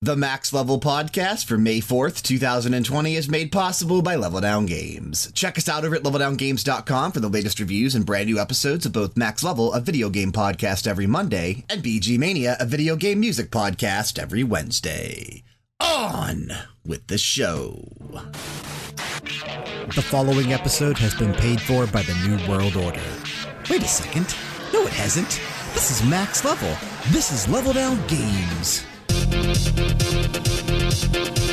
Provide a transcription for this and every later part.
The Max Level podcast for May 4th, 2020 is made possible by Level Down Games. Check us out over at leveldowngames.com for the latest reviews and brand new episodes of both Max Level, a video game podcast every Monday, and BG Mania, a video game music podcast every Wednesday. On with the show. The following episode has been paid for by the New World Order. Wait a second. No, it hasn't. This is Max Level. This is Level Down Games. Thank you.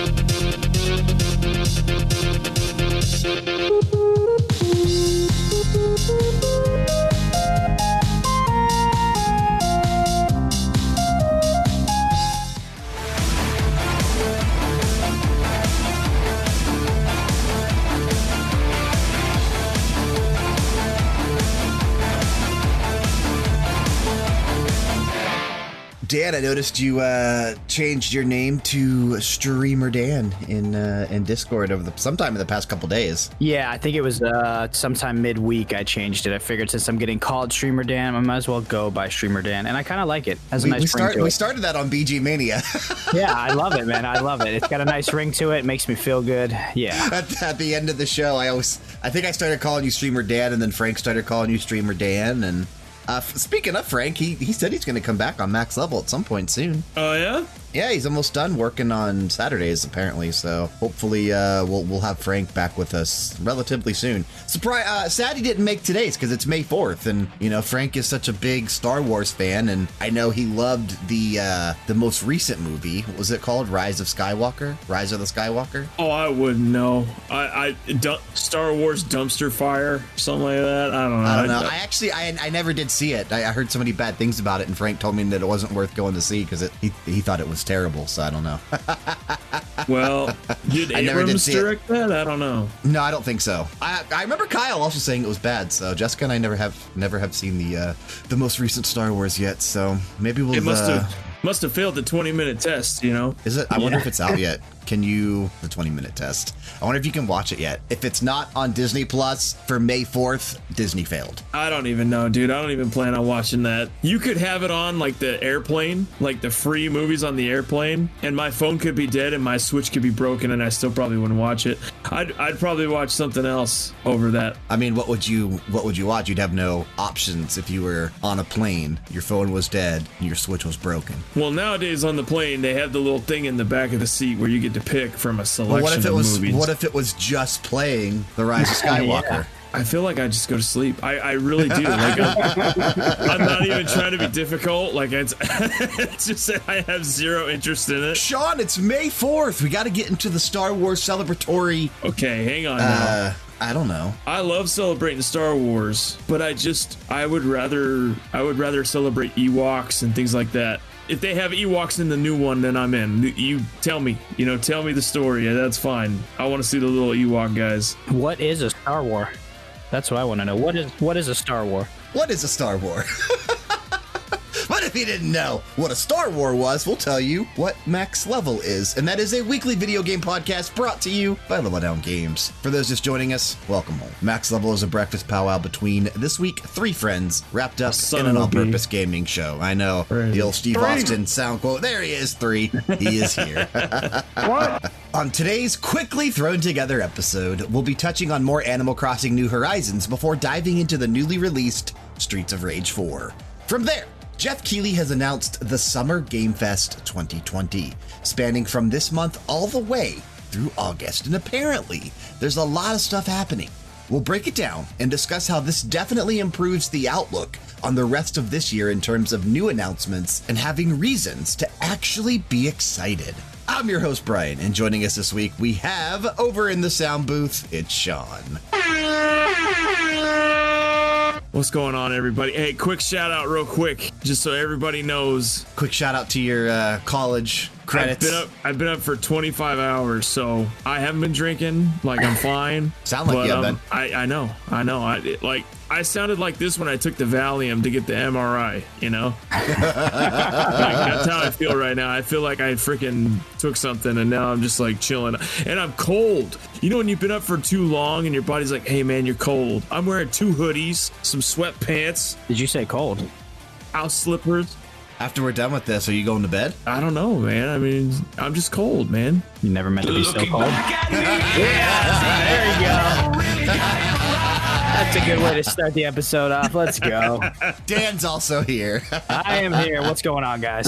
Dan, I noticed you uh, changed your name to Streamer Dan in uh, in Discord over the sometime in the past couple days. Yeah, I think it was uh, sometime midweek I changed it. I figured since I'm getting called Streamer Dan, I might as well go by Streamer Dan, and I kind of like it. Has a We, nice we, ring to we it. started that on BG Mania. yeah, I love it, man. I love it. It's got a nice ring to it. Makes me feel good. Yeah. at, at the end of the show, I always I think I started calling you Streamer Dan, and then Frank started calling you Streamer Dan. And uh, speaking of Frank, he he said he's going to come back on Max Level at some point soon. Oh yeah. Yeah, he's almost done working on Saturdays apparently. So hopefully, uh, we'll we'll have Frank back with us relatively soon. Surprise! Uh, sad he didn't make today's because it's May fourth, and you know Frank is such a big Star Wars fan, and I know he loved the uh, the most recent movie. What was it called? Rise of Skywalker. Rise of the Skywalker. Oh, I wouldn't know. I, I du- Star Wars dumpster fire, something like that. I don't know. I don't know. I actually, I, I never did see it. I, I heard so many bad things about it, and Frank told me that it wasn't worth going to see because he he thought it was terrible. So I don't know. well, did I never did see it. that? I don't know. no, I don't think so. I I remember Kyle also saying it was bad. So Jessica and I never have never have seen the uh, the most recent Star Wars yet. So maybe we'll. It must uh, have must have failed the 20 minute test. You know. Is it? I wonder if it's out yet. Can you the 20 minute test? I wonder if you can watch it yet. If it's not on Disney Plus for May 4th, Disney failed. I don't even know, dude. I don't even plan on watching that. You could have it on like the airplane, like the free movies on the airplane, and my phone could be dead and my Switch could be broken, and I still probably wouldn't watch it. I'd, I'd probably watch something else over that. I mean, what would you what would you watch? You'd have no options if you were on a plane, your phone was dead, and your Switch was broken. Well, nowadays on the plane, they have the little thing in the back of the seat where you get to pick from a selection what if it of was movies. what if it was just playing The Rise of Skywalker? I feel like I just go to sleep. I, I really do. Like I'm, I'm not even trying to be difficult. Like it's, it's just I have zero interest in it. Sean, it's May 4th. We got to get into the Star Wars celebratory Okay, hang on uh I don't know. I love celebrating Star Wars, but I just I would rather I would rather celebrate Ewoks and things like that. If they have Ewoks in the new one, then I'm in. You tell me, you know, tell me the story. Yeah, That's fine. I want to see the little Ewok guys. What is a Star War? That's what I want to know. What is what is a Star War? What is a Star War? But if you didn't know what a Star War was, we'll tell you what Max Level is. And that is a weekly video game podcast brought to you by Level Down Games. For those just joining us, welcome home. Max Level is a breakfast powwow between this week three friends wrapped up Son in an all purpose gaming show. I know. Three. The old Steve Three. Austin sound quote. There he is, three. He is here. What? On today's quickly thrown together episode, we'll be touching on more Animal Crossing New Horizons before diving into the newly released Streets of Rage 4. From there, Geoff Keighley has announced the Summer Game Fest 2020, spanning from this month all the way through August. And apparently, there's a lot of stuff happening. We'll break it down and discuss how this definitely improves the outlook on the rest of this year in terms of new announcements and having reasons to actually be excited. I'm your host, Brian, and joining us this week, we have over in the sound booth, it's Sean. What's going on, everybody? Hey, quick shout out, real quick, just so everybody knows. Quick shout out to your uh, college credits. I've been up. I've been up for 25 hours, so I haven't been drinking. Like I'm fine. Sound like but, you um. I I know. I know. I it, like. I sounded like this when I took the Valium to get the MRI. You know, like, that's how I feel right now. I feel like I freaking took something, and now I'm just like chilling, and I'm cold. You know, when you've been up for too long, and your body's like, "Hey, man, you're cold." I'm wearing two hoodies, some sweatpants, Did you say cold? house slippers. After we're done with this, are you going to bed? I don't know, man. I mean, I'm just cold, man. You never meant to be so cold. back at me. There you go. That's a good way to start the episode off. Let's go. Dan's also here. I am here. What's going on, guys?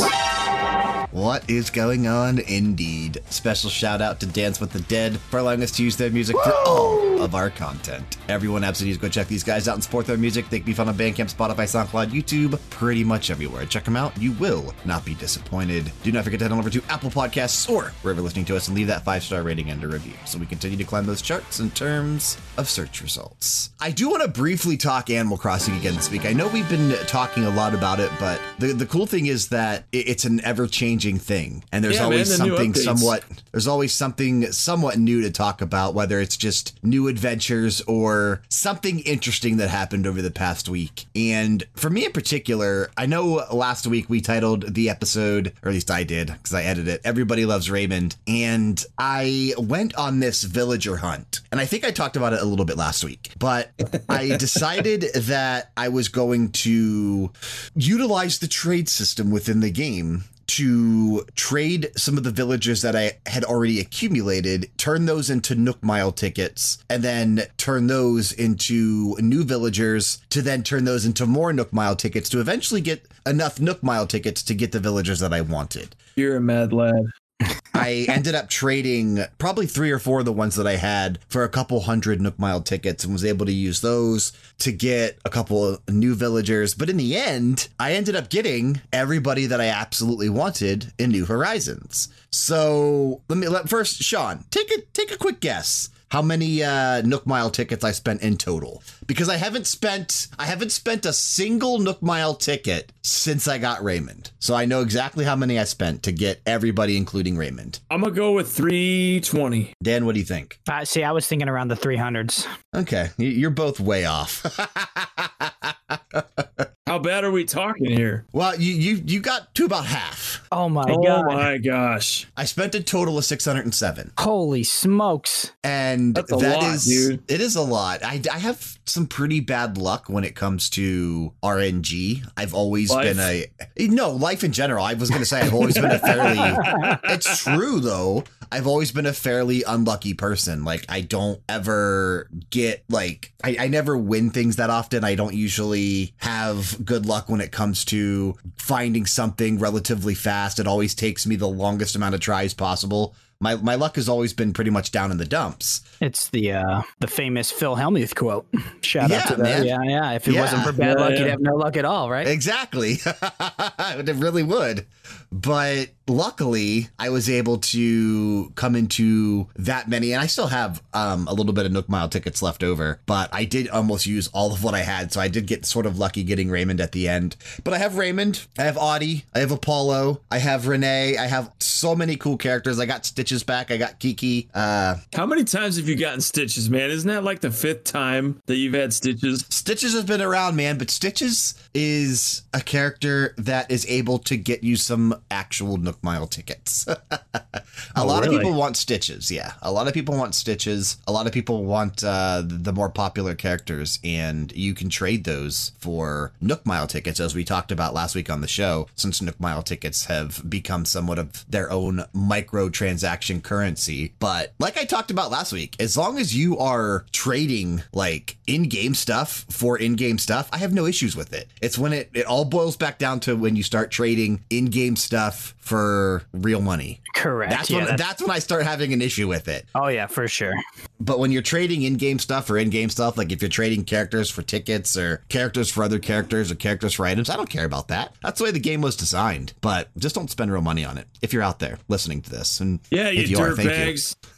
what is going on? Indeed. Special shout out to Dance with the Dead for allowing us to use their music for all of our content. Everyone absolutely needs to go check these guys out and support their music. They can be found on Bandcamp, Spotify, SoundCloud, YouTube, pretty much everywhere. Check them out. You will not be disappointed. Do not forget to head on over to Apple Podcasts or wherever you're listening to us and leave that five star rating and a review so we continue to climb those charts in terms of search results. I do want to briefly talk Animal Crossing again this week. I know we've been talking a lot about it, but the, the cool thing is that it- it's an ever changing thing. And there's Yeah, man, always the something somewhat there's always something somewhat new to talk about, whether it's just new adventures or something interesting that happened over the past week. And for me in particular, I know last week we titled the episode, or at least I did, because I edited it, Everybody Loves Raymond. And I went on this villager hunt. And I think I talked about it a little bit last week, but I decided that I was going to utilize the trade system within the game to trade some of the villagers that I had already accumulated, turn those into Nook Mile tickets, and then turn those into new villagers to then turn those into more Nook Mile tickets to eventually get enough Nook Mile tickets to get the villagers that I wanted. You're a mad lad. I ended up trading probably three or four of the ones that I had for a couple hundred Nook Mile tickets and was able to use those to get a couple of new villagers. But in the end, I ended up getting everybody that I absolutely wanted in New Horizons. So let me let first, Sean, take a take a quick guess. How many uh, Nook Mile tickets I spent in total? Because I haven't spent I haven't spent a single Nook Mile ticket since I got Raymond. So I know exactly how many I spent to get everybody, including Raymond. I'm gonna go with 320. Dan, what do you think? Uh, see, I was thinking around the 300s. Okay, you're both way off. How bad are we talking here? well, you you you got to about half. Oh my oh god. my gosh. I spent a total of 607. Holy smokes. And That's that lot, is, dude. it is a lot. I, I have some pretty bad luck when it comes to RNG. I've always Life? been a no life in general. I was going to say I've always been a fairly. it's true though. I've always been a fairly unlucky person. Like I don't ever get like I, I never win things that often. I don't usually have good luck when it comes to finding something relatively fast. It always takes me the longest amount of tries possible. My my luck has always been pretty much down in the dumps. It's the uh the famous Phil Hellmuth quote. Shout Yeah, out to that. Yeah, yeah. If it Yeah. wasn't for bad Yeah, luck, yeah. you'd have no luck at all, right? Exactly. it really would. But luckily, I was able to come into that many, and I still have um, a little bit of Nook Mile tickets left over, but I did almost use all of what I had. So I did get sort of lucky getting Raymond at the end. But I have Raymond, I have Audie, I have Apollo, I have Renee, I have so many cool characters. I got Stitches back, I got Kiki. Uh, How many times have you gotten stitches, man? Isn't that like the fifth time that you've had stitches? Stitches has been around, man, but Stitches is a character that is able to get you some actual Nook Mile tickets. a Oh, lot really? of people want Stitches, yeah. A lot of people want Stitches. A lot of people want uh, the more popular characters, and you can trade those for Nook Mile tickets, as we talked about last week on the show, since Nook Mile tickets have become somewhat of their own microtransaction currency. But like I talked about last week, as long as you are trading like in-game stuff for in-game stuff, I have no issues with it. It's when it, it all boils back down to when you start trading in-game stuff for real money. Correct. That's yeah, when that's- that's when I start having an issue with it. oh yeah, for sure. But when you're trading in-game stuff or in-game stuff, like if you're trading characters for tickets or characters for other characters or characters for items, I don't care about that. That's the way the game was designed. But just don't spend real money on it. If you're out there listening to this, and Yeah, if you are, dirt thank bags.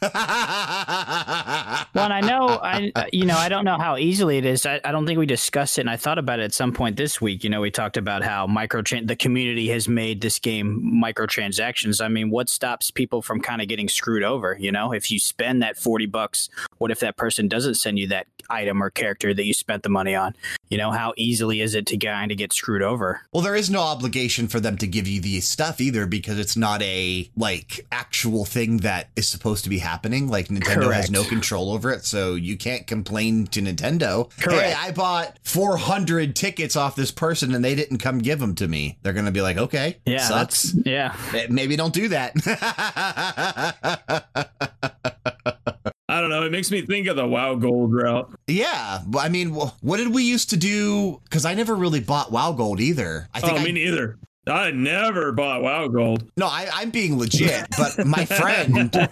Well, and I know, I you know, I don't know how easily it is. I, I don't think we discussed it, and I thought about it at some point this week. You know, we talked about how micro the community has made this game microtransactions. I mean, what stops people from kind of getting screwed over? You know, if you spend that forty bucks, what if that person doesn't send you that item or character that you spent the money on. You know, how easily is it to kind of get screwed over? Well, there is no obligation for them to give you the stuff either because it's not a like actual thing that is supposed to be happening. Like Nintendo Correct. has no control over it, so you can't complain to Nintendo. Hey, Correct. I bought 400 tickets off this person and they didn't come give them to me. They're going to be like, okay, Yeah, sucks. that's yeah. Eh, Maybe don't do that. I don't know. It makes me think of the WoW Gold route. yeah, I mean, what did we used to do? Because I never really bought WoW Gold either. I think Oh, I, me neither. I never bought WoW Gold. no, I, I'm being legit. But my friend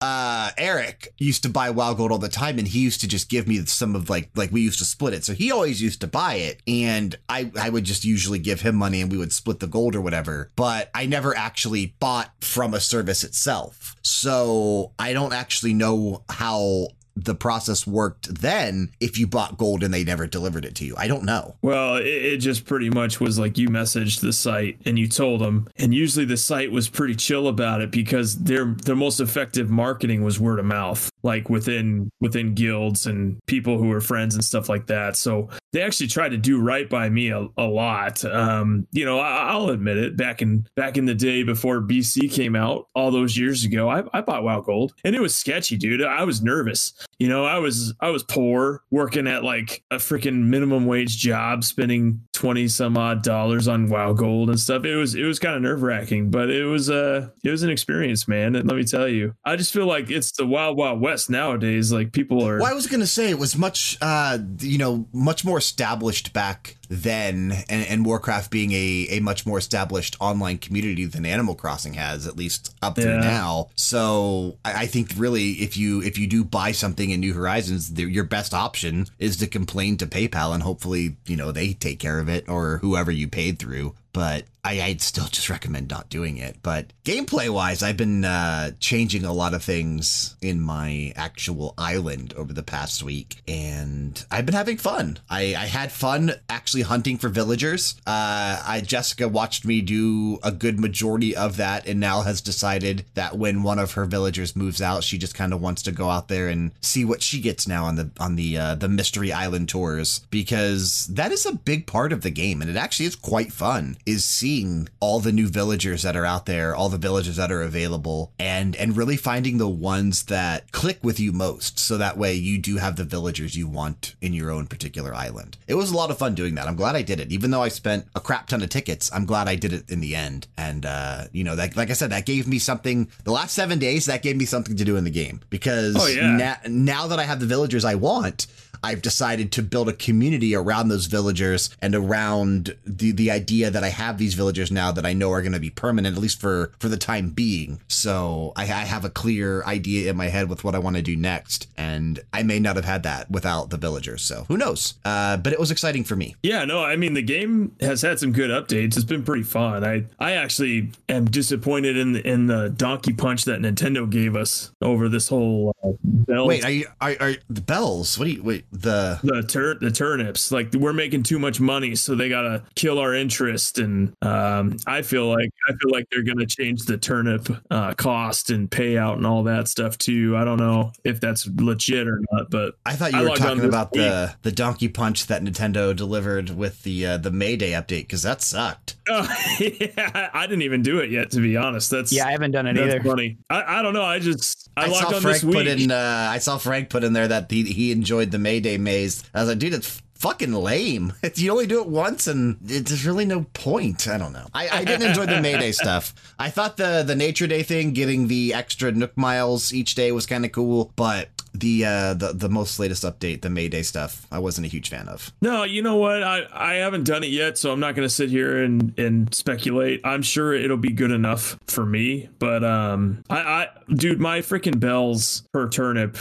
uh, Eric used to buy WoW Gold all the time, and he used to just give me some of like like we used to split it. So he always used to buy it, and I I would just usually give him money, and we would split the gold or whatever. But I never actually bought from a service itself, so I don't actually know how the process worked then if you bought gold and they never delivered it to you. I don't know. Well, it, it just pretty much was like you messaged the site and you told them, and usually the site was pretty chill about it because their their most effective marketing was word of mouth, like within within guilds and people who are friends and stuff like that. So they actually tried to do right by me a, a lot. Um, you know, I, I'll admit it. Back in back in the day before BC came out, all those years ago, I, I bought WoW Gold, and it was sketchy, dude. I was nervous. You know, I was I was poor, working at like a freaking minimum wage job, spending twenty some odd dollars on WoW Gold and stuff. It was it was kind of nerve wracking, but it was uh it was an experience, man. And let me tell you, I just feel like it's the wild wild west nowadays. Like people are. Well, I was going to say it was much, uh, you know, much more established back then, and, and Warcraft being a, a much more established online community than Animal Crossing has, at least up through Yeah. now. So I, I think really, if you if you do buy something in New Horizons, the, your best option is to complain to PayPal, and hopefully, you know, they take care of it or whoever you paid through. But I, I'd still just recommend not doing it. But gameplay wise, I've been uh, changing a lot of things in my actual island over the past week, and I've been having fun. I, I had fun actually hunting for villagers. Uh, I Jessica watched me do a good majority of that, and now has decided that when one of her villagers moves out, she just kind of wants to go out there and see what she gets now on the on the uh, the mystery island tours because that is a big part of the game, and it actually is quite fun. Is seeing all the new villagers that are out there, all the villagers that are available, and and really finding the ones that click with you most, so that way you do have the villagers you want in your own particular island. It was a lot of fun doing that. I'm glad I did it, even though I spent a crap ton of tickets. I'm glad I did it in the end, and uh, you know, that like I said, that gave me something. The last seven days, that gave me something to do in the game because Oh, yeah. na- now that I have the villagers I want. I've decided to build a community around those villagers and around the the idea that I have these villagers now that I know are going to be permanent, at least for for the time being. So I, I have a clear idea in my head with what I want to do next, and I may not have had that without the villagers. So who knows? Uh, but it was exciting for me. Yeah, no, I mean the game has had some good updates. It's been pretty fun. I I actually am disappointed in the, in the donkey punch that Nintendo gave us over this whole uh, belt. Wait, are you are, are the bells? What do you wait the? the tur- the turnips like we're making too much money so they gotta kill our interest and um, i feel like i feel like they're gonna change the turnip uh, cost and payout and all that stuff too i don't know if that's legit or not but I thought you I were talking this about the the donkey punch that Nintendo delivered with the uh, the Mayday update because that sucked. oh, yeah, i didn't even do it yet to be honest that's Yeah, I haven't done it that's either. funny I, I don't know i just i, I, saw on Frank this week put in. Uh, I saw Frank put in there that he, he enjoyed the Mayday maze. I was like, dude, it's fucking lame. It's, you only do it once, and it, there's really no point. I don't know. I, I didn't enjoy the Mayday stuff. I thought the the Nature Day thing, getting the extra Nook miles each day, was kind of cool, but the uh the the most latest update, the Mayday stuff, I wasn't a huge fan of. No, you know what? I, I haven't done it yet, so I'm not going to sit here and, and speculate. I'm sure it'll be good enough for me, but um, I, I dude, my freaking bells per turnip,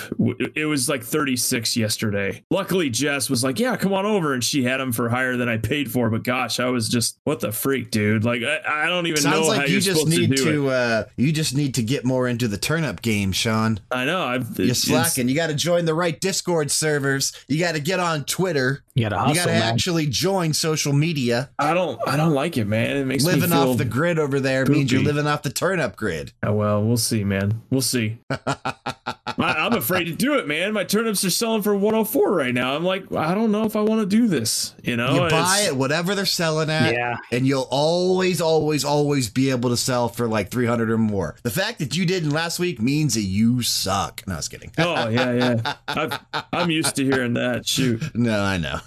it was like 36 yesterday. Luckily, Jess was like, "Yeah, come on over," and she had them for higher than I paid for. But gosh, I was just, what the freak, dude? Like, I, I don't even Sounds know how like you you're just need to to, uh you just need to get more into the turnip game, Sean. I know. I've You're it's- slacking. You got to join the right Discord servers. You got to get on Twitter. You gotta You got to man. actually join social media. I don't. I don't like it, man. It makes Living me feel off the grid over there means you're living off the turnip grid. Oh, well, we'll see, man. We'll see. I, I'm afraid to do it, man. My turnips are selling for 104 right now. I'm like, I don't know if I want to do this. You know, you buy it whatever they're selling at, Yeah. and you'll always, always, always be able to sell for like 300 or more. The fact that you didn't last week means that you suck. No, I was kidding. Oh yeah, yeah. I've, I'm used to hearing that. Shoot. No, I know.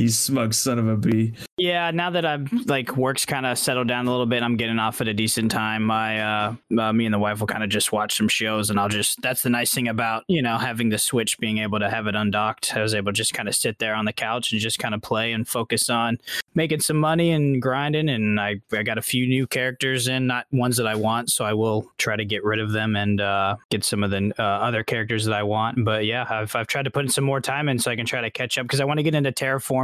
you smug son of a bee. Yeah, now that I'm like work's kind of settled down a little bit, I'm getting off at a decent time. My uh, uh me and the wife will kind of just watch some shows, and I'll just. That's the nice thing about you know having the Switch, being able to have it undocked. I was able to just kind of sit there on the couch and just kind of play and focus on making some money and grinding. And I I got a few new characters in, not ones that I want, so I will try to get rid of them and uh, get some of the uh, other characters that I want. But yeah, I've I've tried to put in some more time in so I can try to catch up because I want to get into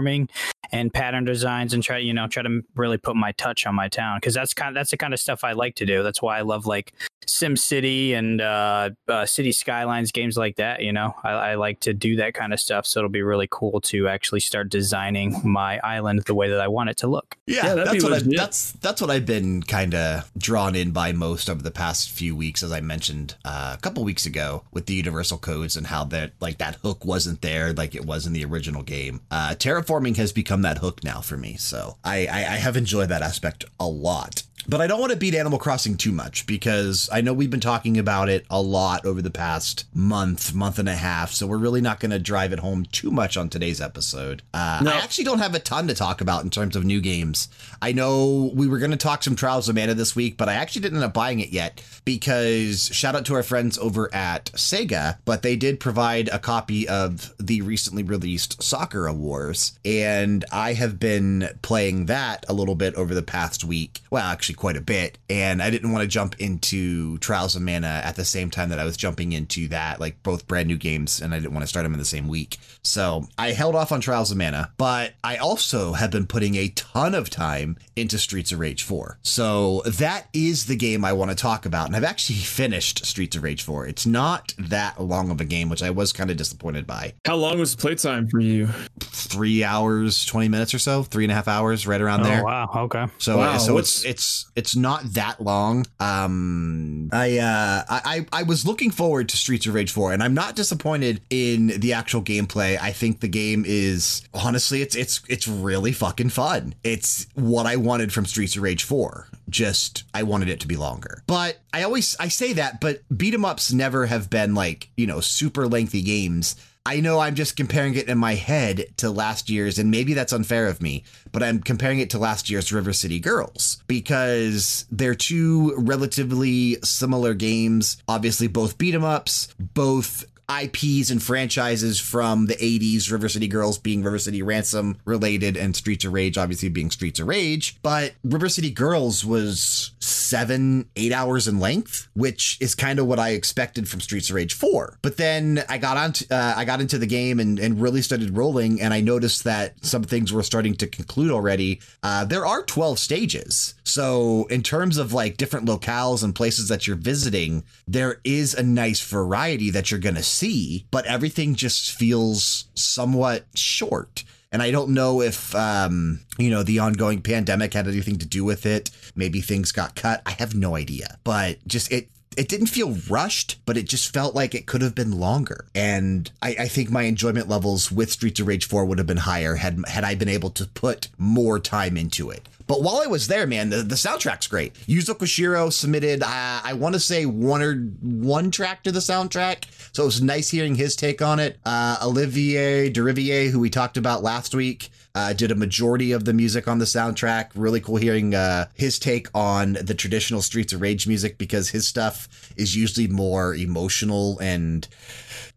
terraforming and pattern designs and try you know try to really put my touch on my town because that's kind of, that's the kind of stuff I like to do. That's why I love like Sim City and uh, uh, City Skylines games like that. You know, I, I like to do that kind of stuff. So it'll be really cool to actually start designing my island the way that I want it to look. Yeah, Yeah, that's what I, legit. that's that's what I've been kind of drawn in by most over the past few weeks, as I mentioned uh, a couple weeks ago with the universal codes and how that like that hook wasn't there like it was in the original game. Uh, terraforming has become that hook now for me, so I, I I have enjoyed that aspect a lot. But I don't want to beat Animal Crossing too much because I know we've been talking about it a lot over the past month, month and a half. So we're really not going to drive it home too much on today's episode. Uh, No. I actually don't have a ton to talk about in terms of new games. I know we were going to talk some Trials of Mana this week, but I actually didn't end up buying it yet because shout out to our friends over at Sega, but they did provide a copy of the recently released Sakura Wars. And I have been playing that a little bit over the past week. Well, actually, quite a bit. And I didn't want to jump into Trials of Mana at the same time that I was jumping into that, like both brand new games, and I didn't want to start them in the same week. So I held off on Trials of Mana, but I also have been putting a ton of time into Streets of Rage 4. So that is the game I want to talk about. And I've actually finished Streets of Rage 4. It's not that long of a game, which I was kind of disappointed by. How long was the playtime for you? Three hours, 20 minutes or so, three and a half hours, right around oh, there. Oh wow, okay. So, Wow, so what's- it's it's it's not that long. Um, I uh, I I was looking forward to Streets of Rage 4, and I'm not disappointed in the actual gameplay. I think the game is honestly, it's it's it's really fucking fun. It's what I wanted from Streets of Rage 4. Just I wanted it to be longer. But I always I say that, but beat 'em ups never have been like you know super lengthy games. I know I'm just comparing it in my head to last year's, and maybe that's unfair of me, but I'm comparing it to last year's River City Girls because they're two relatively similar games. Obviously, both beat 'em ups, both IPs and franchises from the 80s, River City Girls being River City Ransom related, and Streets of Rage obviously being Streets of Rage. But River City Girls was seven, eight hours in length, which is kind of what I expected from Streets of Rage 4. But then I got on, uh, I got into the game and, and really started rolling, and I noticed that some things were starting to conclude already. Uh, there are 12 stages. So, in terms of like different locales and places that you're visiting, there is a nice variety that you're going to see, but everything just feels somewhat short. And I don't know if, um, you know, the ongoing pandemic had anything to do with it. Maybe things got cut. I have no idea. But just it it didn't feel rushed, but it just felt like it could have been longer. And I, I think my enjoyment levels with Streets of Rage 4 would have been higher had had I been able to put more time into it. But while I was there, man, the, the soundtrack's great. Yuzo Koshiro submitted, uh, I want to say one or one track to the soundtrack. So it was nice hearing his take on it. Uh, Olivier Deriviere, who we talked about last week, uh, did a majority of the music on the soundtrack. Really cool hearing uh, his take on the traditional Streets of Rage music because his stuff is usually more emotional and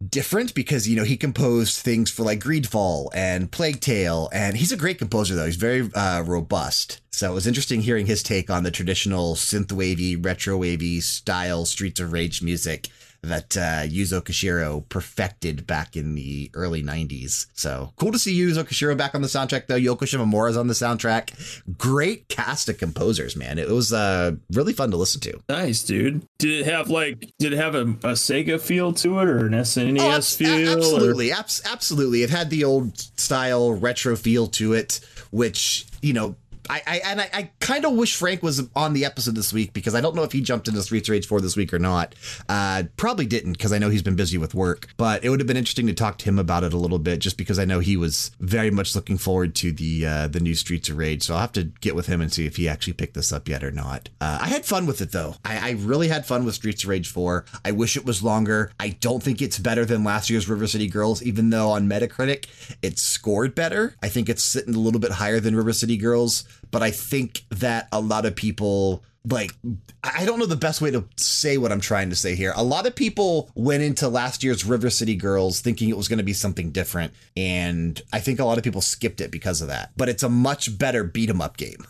different because you know he composed things for like Greedfall and Plague Tale, and he's a great composer though. He's very uh, robust. So it was interesting hearing his take on the traditional synth wavy, retro wavy style Streets of Rage music that uh, Yuzo Koshiro perfected back in the early 90s. So cool to see Yuzo Koshiro back on the soundtrack, though. Yoko Shimomura's on the soundtrack. Great cast of composers, man. It was uh, really fun to listen to. Nice, dude. Did it have like? Did it have a, a Sega feel to it, or an SNES Oh, feel? or- absolutely, abs- absolutely. It had the old style retro feel to it, which you know I, I and I, I kind of wish Frank was on the episode this week because I don't know if he jumped into Streets of Rage 4 this week or not. Uh, probably didn't because I know he's been busy with work, but it would have been interesting to talk to him about it a little bit just because I know he was very much looking forward to the uh, the new Streets of Rage. So I'll have to get with him and see if he actually picked this up yet or not. Uh, I had fun with it though. I, I really had fun with Streets of Rage 4. I wish it was longer. I don't think it's better than last year's River City Girls, even though on Metacritic it scored better. I think it's sitting a little bit higher than River City Girls, but I think that a lot of people like I don't know the best way to say what I'm trying to say here. A lot of people went into last year's River City Girls thinking it was going to be something different, and I think a lot of people skipped it because of that. But it's a much better beat 'em up game.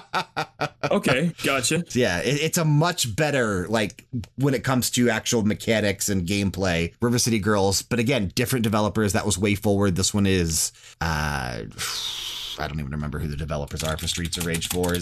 okay, gotcha. Yeah, it, it's a much better like when it comes to actual mechanics and gameplay. River City Girls, but again, different developers. That was way forward. This one is. uh I don't even remember who the developers are for Streets of Rage 4.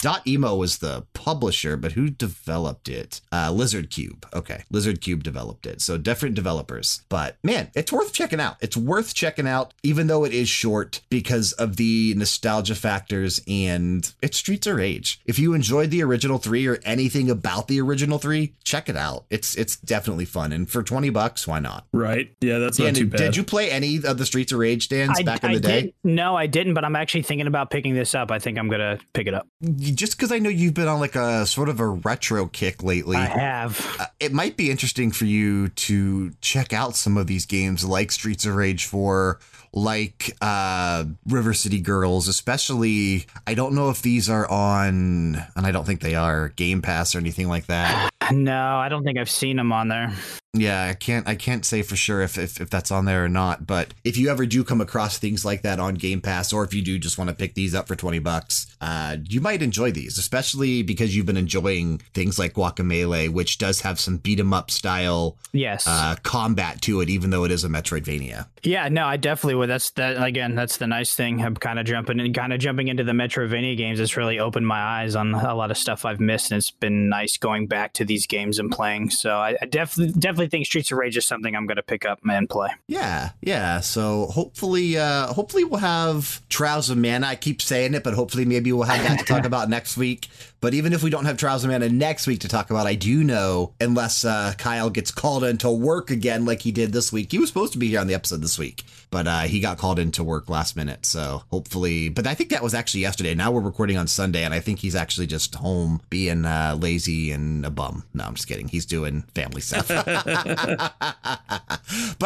Dotemu was the publisher, but who developed it? Uh, Lizardcube. Okay. Lizardcube developed it. So different developers. But man, it's worth checking out. It's worth checking out, even though it is short because of the nostalgia factors and it's Streets of Rage. If you enjoyed the original three or anything about the original three, check it out. It's it's definitely fun. And for 20 bucks, why not? Right. Yeah, that's not Dan, too bad. Did you play any of the Streets of Rage stands I, back in I the day? did- no, I didn't, but I'm actually thinking about picking this up. I think I'm gonna pick it up. Just because I know you've been on like a sort of a retro kick lately, I have. uh, it might be interesting for you to check out some of these games like Streets of Rage 4, like uh, River City Girls, especially. I don't know if these are on, and I don't think they are Game Pass or anything like that. No, I don't think I've seen them on there. Yeah, I can't I can't say for sure if, if if that's on there or not, but if you ever do come across things like that on Game Pass or if you do just want to pick these up for 20 bucks, uh you might enjoy these, especially because you've been enjoying things like Guacamelee, which does have some beat 'em up style Yes. uh combat to it even though it is a Metroidvania. yeah, no, I definitely would. That's that again. That's the nice thing. I'm kind of jumping and kind of jumping into the Metroidvania games. It's really opened my eyes on a lot of stuff I've missed, and it's been nice going back to these games and playing. So I, I definitely definitely think Streets of Rage is something I'm going to pick up and play. Yeah, yeah. So hopefully, uh, hopefully we'll have Trials of Mana. I keep saying it, but hopefully maybe we'll have that to talk about next week. But even if we don't have Trials of Mana next week to talk about, I do know, unless uh, Kyle gets called into work again like he did this week, he was supposed to be here on the episode this week, but uh, he got called into work last minute. So hopefully, but I think that was actually yesterday. Now we're recording on Sunday, and I think he's actually just home being uh, lazy and a bum. No, I'm just kidding. He's doing family stuff. but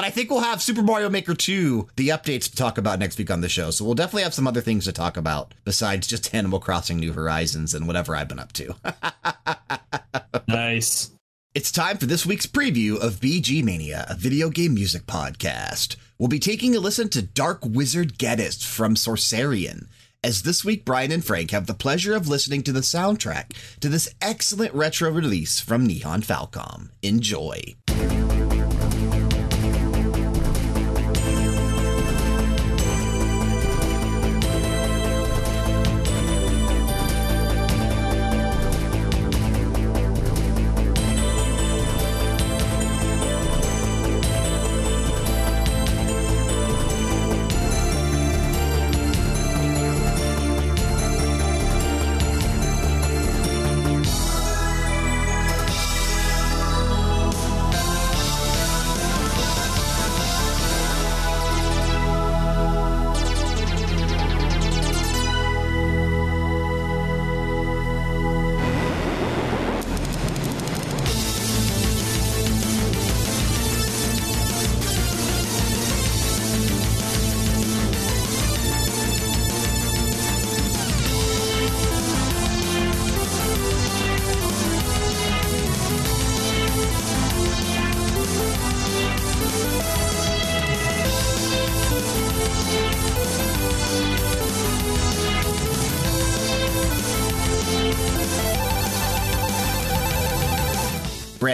I think we'll have Super Mario Maker 2, the updates to talk about next week on the show. So we'll definitely have some other things to talk about besides just Animal Crossing New Horizons and whatever I've been up to. nice. It's time for this week's preview of BG Mania, a video game music podcast. We'll be taking a listen to Dark Wizard Geddis from Sorcerian. As this week, Brian and Frank have the pleasure of listening to the soundtrack to this excellent retro release from Nihon Falcom. Enjoy.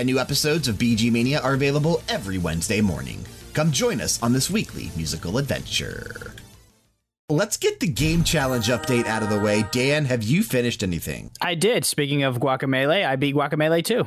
Brand new episodes of BG Mania are available every Wednesday morning. Come join us on this weekly musical adventure. Let's get the game challenge update out of the way. Dan, have you finished anything? I did. Speaking of Guacamelee, I beat Guacamelee too.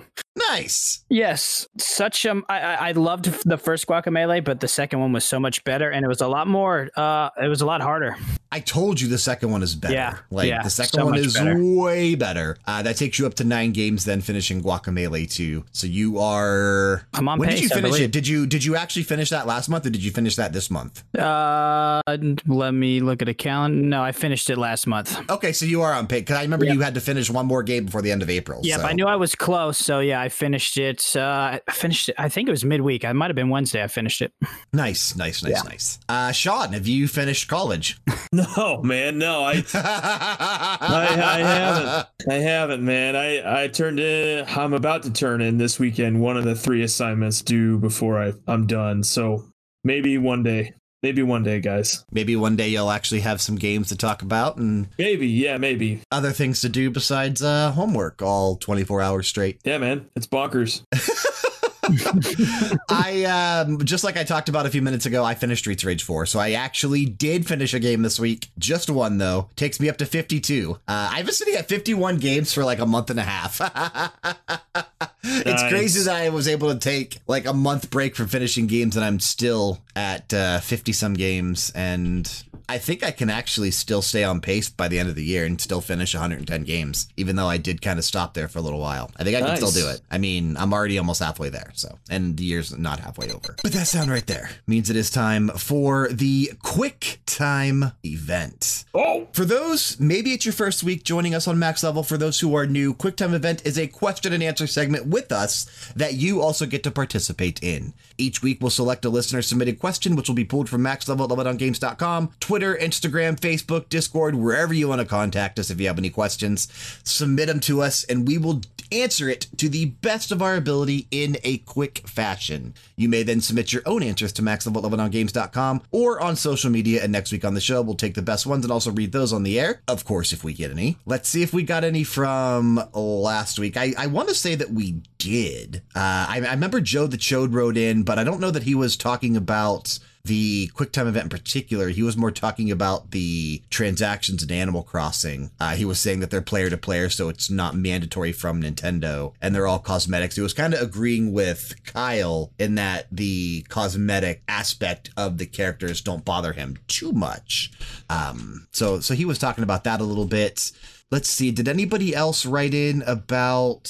Nice. Yes, such um. I I loved the first Guacamelee, but the second one was so much better, and it was a lot more. Uh, it was a lot harder. I told you the second one is better. Yeah, like yeah, the second so one is better. way better. Uh, that takes you up to nine games, then finishing Guacamelee two. So you are. I'm on when pace. did you finish it? Did you did you actually finish that last month, or did you finish that this month? Uh, let me look at a calendar. No, I finished it last month. Okay, so you are on pace because I remember you had to finish one more game before the end of April. Yep, so. I knew I was close, so yeah, I finished it. Uh, I finished it. I think it was midweek. I might have been Wednesday. I finished it. Nice, nice, nice, nice. Uh, Sean, have you finished college? No, man, no. I I, I haven't. I haven't, man. I I turned in. I'm about to turn in this weekend. One of the three assignments due before I I'm done. So maybe one day. Maybe one day, guys. Maybe one day you'll actually have some games to talk about and Maybe, yeah, maybe. other things to do besides uh, homework all 24 hours straight. Yeah, man. It's bonkers. I um, just like I talked about a few minutes ago, I finished Streets Rage 4. So I actually did finish a game this week. Just one though. Takes me up to 52. Uh, I've been sitting at 51 games for like a month and a half. it's Nice. crazy that I was able to take like a month break from finishing games and I'm still at uh, 50 some games and I think I can actually still stay on pace by the end of the year and still finish 110 games, even though I did kind of stop there for a little while. I think I can still do it. I mean, I'm already almost halfway there, so and the year's not halfway over. But that sound right there means it is time for the quick time event. Oh, For those, maybe it's your first week joining us on Max Level. For those who are new, quick time Event is a question and answer segment with us that you also get to participate in. Each week, we'll select a listener submitted question, which will be pulled from Max Level at LevelDownGames.com, Twitter, Instagram, Facebook, Discord, wherever you want to contact us if you have any questions. Submit them to us, and we will answer it to the best of our ability in a quick fashion. You may then submit your own answers to maxlevel.leveldowngames.com or on social media, and next week on the show, we'll take the best ones and also read those on the air. Of course, if we get any. Let's see if we got any from last week. I, I want to say that we did. Uh, I, I remember Joe the Chode wrote in, but I don't know that he was talking about the QuickTime event in particular, he was more talking about the transactions in Animal Crossing. Uh, he was saying that they're player to player, so it's not mandatory from Nintendo, and they're all cosmetics. He was kind of agreeing with Kyle in that the cosmetic aspect of the characters don't bother him too much. Um, so, so he was talking about that a little bit. Let's see. Did anybody else write in about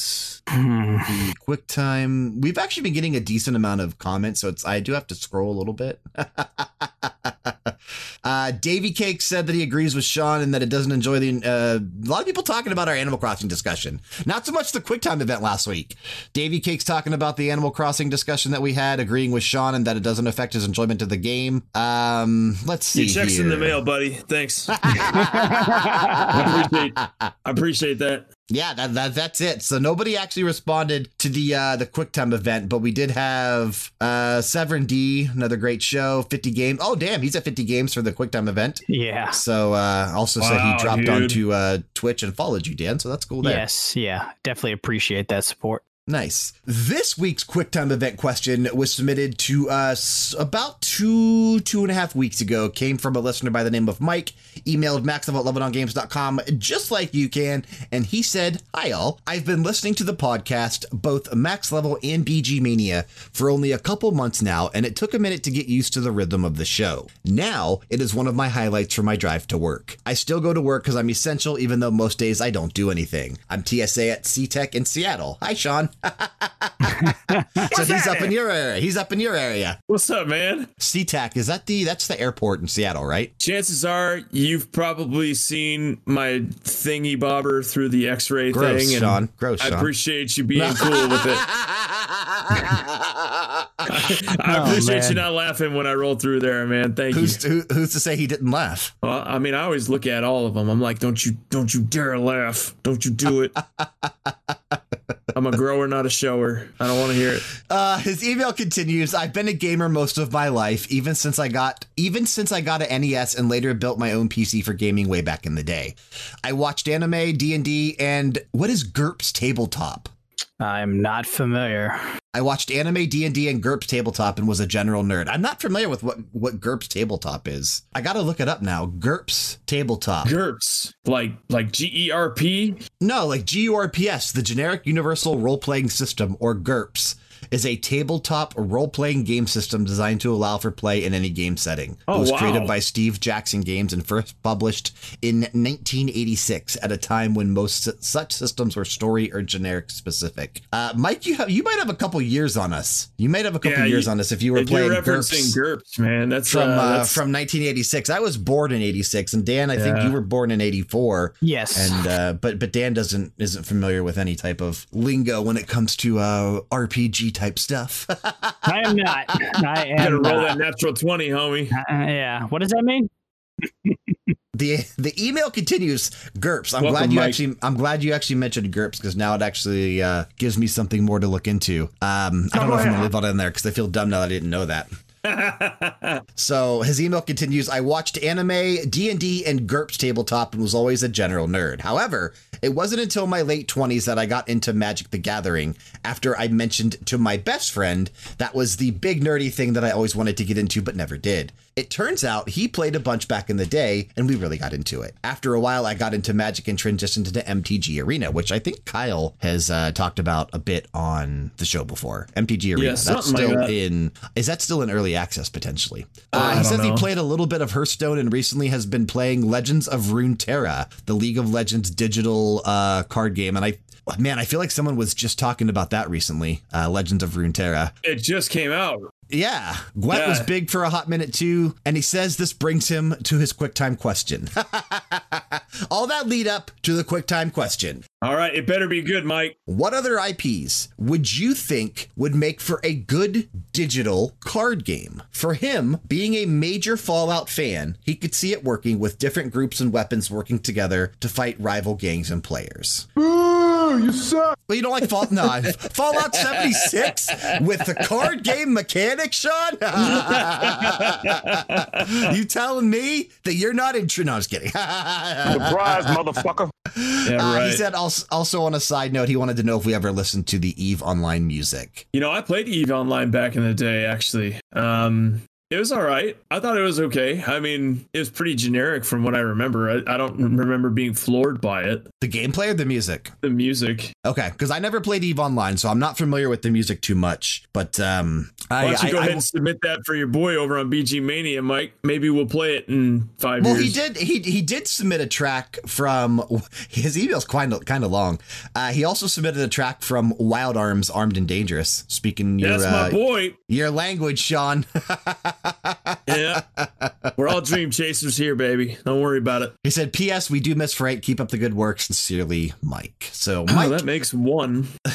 the QuickTime? We've actually been getting a decent amount of comments, so it's I do have to scroll a little bit. uh, Davy Cake said that he agrees with Sean and that it doesn't enjoy the. Uh, a lot of people talking about our Animal Crossing discussion. Not so much the QuickTime event last week. Davy Cake's talking about the Animal Crossing discussion that we had, agreeing with Sean and that it doesn't affect his enjoyment of the game. Um, let's see. your check's in the mail, buddy. Thanks. I appreciate. That. Yeah, that, that that's it. So nobody actually responded to the uh the QuickTime event, but we did have uh Severin D, another great show, 50 games. Oh damn, he's at 50 games for the QuickTime event. Yeah. So uh also said he dropped dude. onto uh Twitch and followed you, Dan. So that's cool there. Yes. Yeah. Definitely appreciate that support. Nice. This week's QuickTime event question was submitted to us about two, two and a half weeks ago. Came from a listener by the name of Mike, emailed leveldowngames.com, just like you can. And he said, Hi, all. I've been listening to the podcast, both Max Level and BG Mania, for only a couple months now, and it took a minute to get used to the rhythm of the show. Now, it is one of my highlights for my drive to work. I still go to work because I'm essential, even though most days I don't do anything. I'm TSA at SeaTac in Seattle. Hi, Sean. so he's up in your area. He's up in your area. What's up, man? SeaTac is that the that's the airport in Seattle, right? Chances are you've probably seen my thingy bobber through the X-ray Gross, thing, and Sean. Gross, I Sean. appreciate you being cool with it. I Oh, appreciate man. you not laughing when I rolled through there, man. Thank you. who's who, who's to say he didn't laugh? Well, I mean, I always look at all of them. I'm like, don't you, don't you dare laugh. Don't you do it. I'm a grower, not a shower. I don't want to hear it. Uh, his email continues. I've been a gamer most of my life, even since I got even since I got an NES and later built my own PC for gaming way back in the day. I watched anime, D and D, and what is GURPS tabletop? I'm not familiar. I watched anime, D and D, and GURPS tabletop, and was a general nerd. I'm not familiar with what what GURPS tabletop is. I got to look it up now. GURPS tabletop. GURPS, like like G E R P. No, like GURPS, the generic universal role playing system, or GURPS is a tabletop role playing game system designed to allow for play in any game setting. Oh, it was wow. created by Steve Jackson Games and first published in 1986 at a time when most such systems were story or generic specific. Uh, Mike, you have you might have a couple years on us. You might have a couple Yeah, years you- on us if you were If playing referencing GURPS. GURPS, man, that's From uh, uh, from 1986, I was born in '86, and Dan, I think you were born in '84. Yes. And uh, but but Dan doesn't isn't familiar with any type of lingo when it comes to uh, RPG type stuff. I am not. I You gotta am roll that natural twenty, homie. Uh, yeah. What does that mean? the The email continues. GURPS. I'm Welcome, glad you Mike. actually. I'm glad you actually mentioned GURPS because now it actually uh, gives me something more to look into. Um, I don't know if I'm gonna leave it in there because I feel dumb now that I didn't know that. So his email continues. I watched anime, D and GURPS tabletop, and was always a general nerd. However, it wasn't until my late twenties that I got into Magic the Gathering. After I mentioned to my best friend that was the big nerdy thing that I always wanted to get into but never did. It turns out he played a bunch back in the day, and we really got into it. After a while, I got into Magic and transitioned into MTG Arena, which I think Kyle has uh, talked about a bit on the show before. MTG Arena. Yeah, That's something like still that. in. Is that still in early access potentially? Uh, he says he played a little bit of Hearthstone and recently has been playing Legends of Runeterra, the League of Legends digital uh, card game. And I, man, I feel like someone was just talking about that recently. Uh, Legends of Runeterra. It just came out. Yeah, Gwent was big for a hot minute too, and he says this brings him to his quick time question. All that lead up to the quick time question. All right, it better be good, Mike. What other IPs would you think would make for a good digital card game? For him, being a major Fallout fan, he could see it working with different groups and weapons working together to fight rival gangs and players. Boo! You suck! But you don't like Fallout? No, Fallout 76 with the card game mechanic, Sean? you telling me that you're not in? No, I'm just kidding. Surprise, motherfucker! Yeah, Uh. He said also, also on a side note, he wanted to know if we ever listened to the Eve Online music. You know, I played Eve Online back in the day, actually. Um, it was all right. I thought it was okay. I mean, it was pretty generic from what I remember. I, I don't remember being floored by it. The gameplay or the music? The music. Okay, because I never played Eve Online, so I'm not familiar with the music too much. But um, Why don't you I- go I- ahead and submit that for your boy over on BG Mania, Mike? Maybe we'll play it in five well, years. he did. He he did submit a track from his email's of kind of long. Uh, he also submitted a track from Wild Arms, Armed and Dangerous. Speaking your That's my uh, boy. your language, Sean. Yeah. We're all dream chasers here, baby. Don't worry about it. he said, "P.S. We do miss Frank. Keep up the good work. Sincerely, Mike." So, Oh, Mike, that makes one.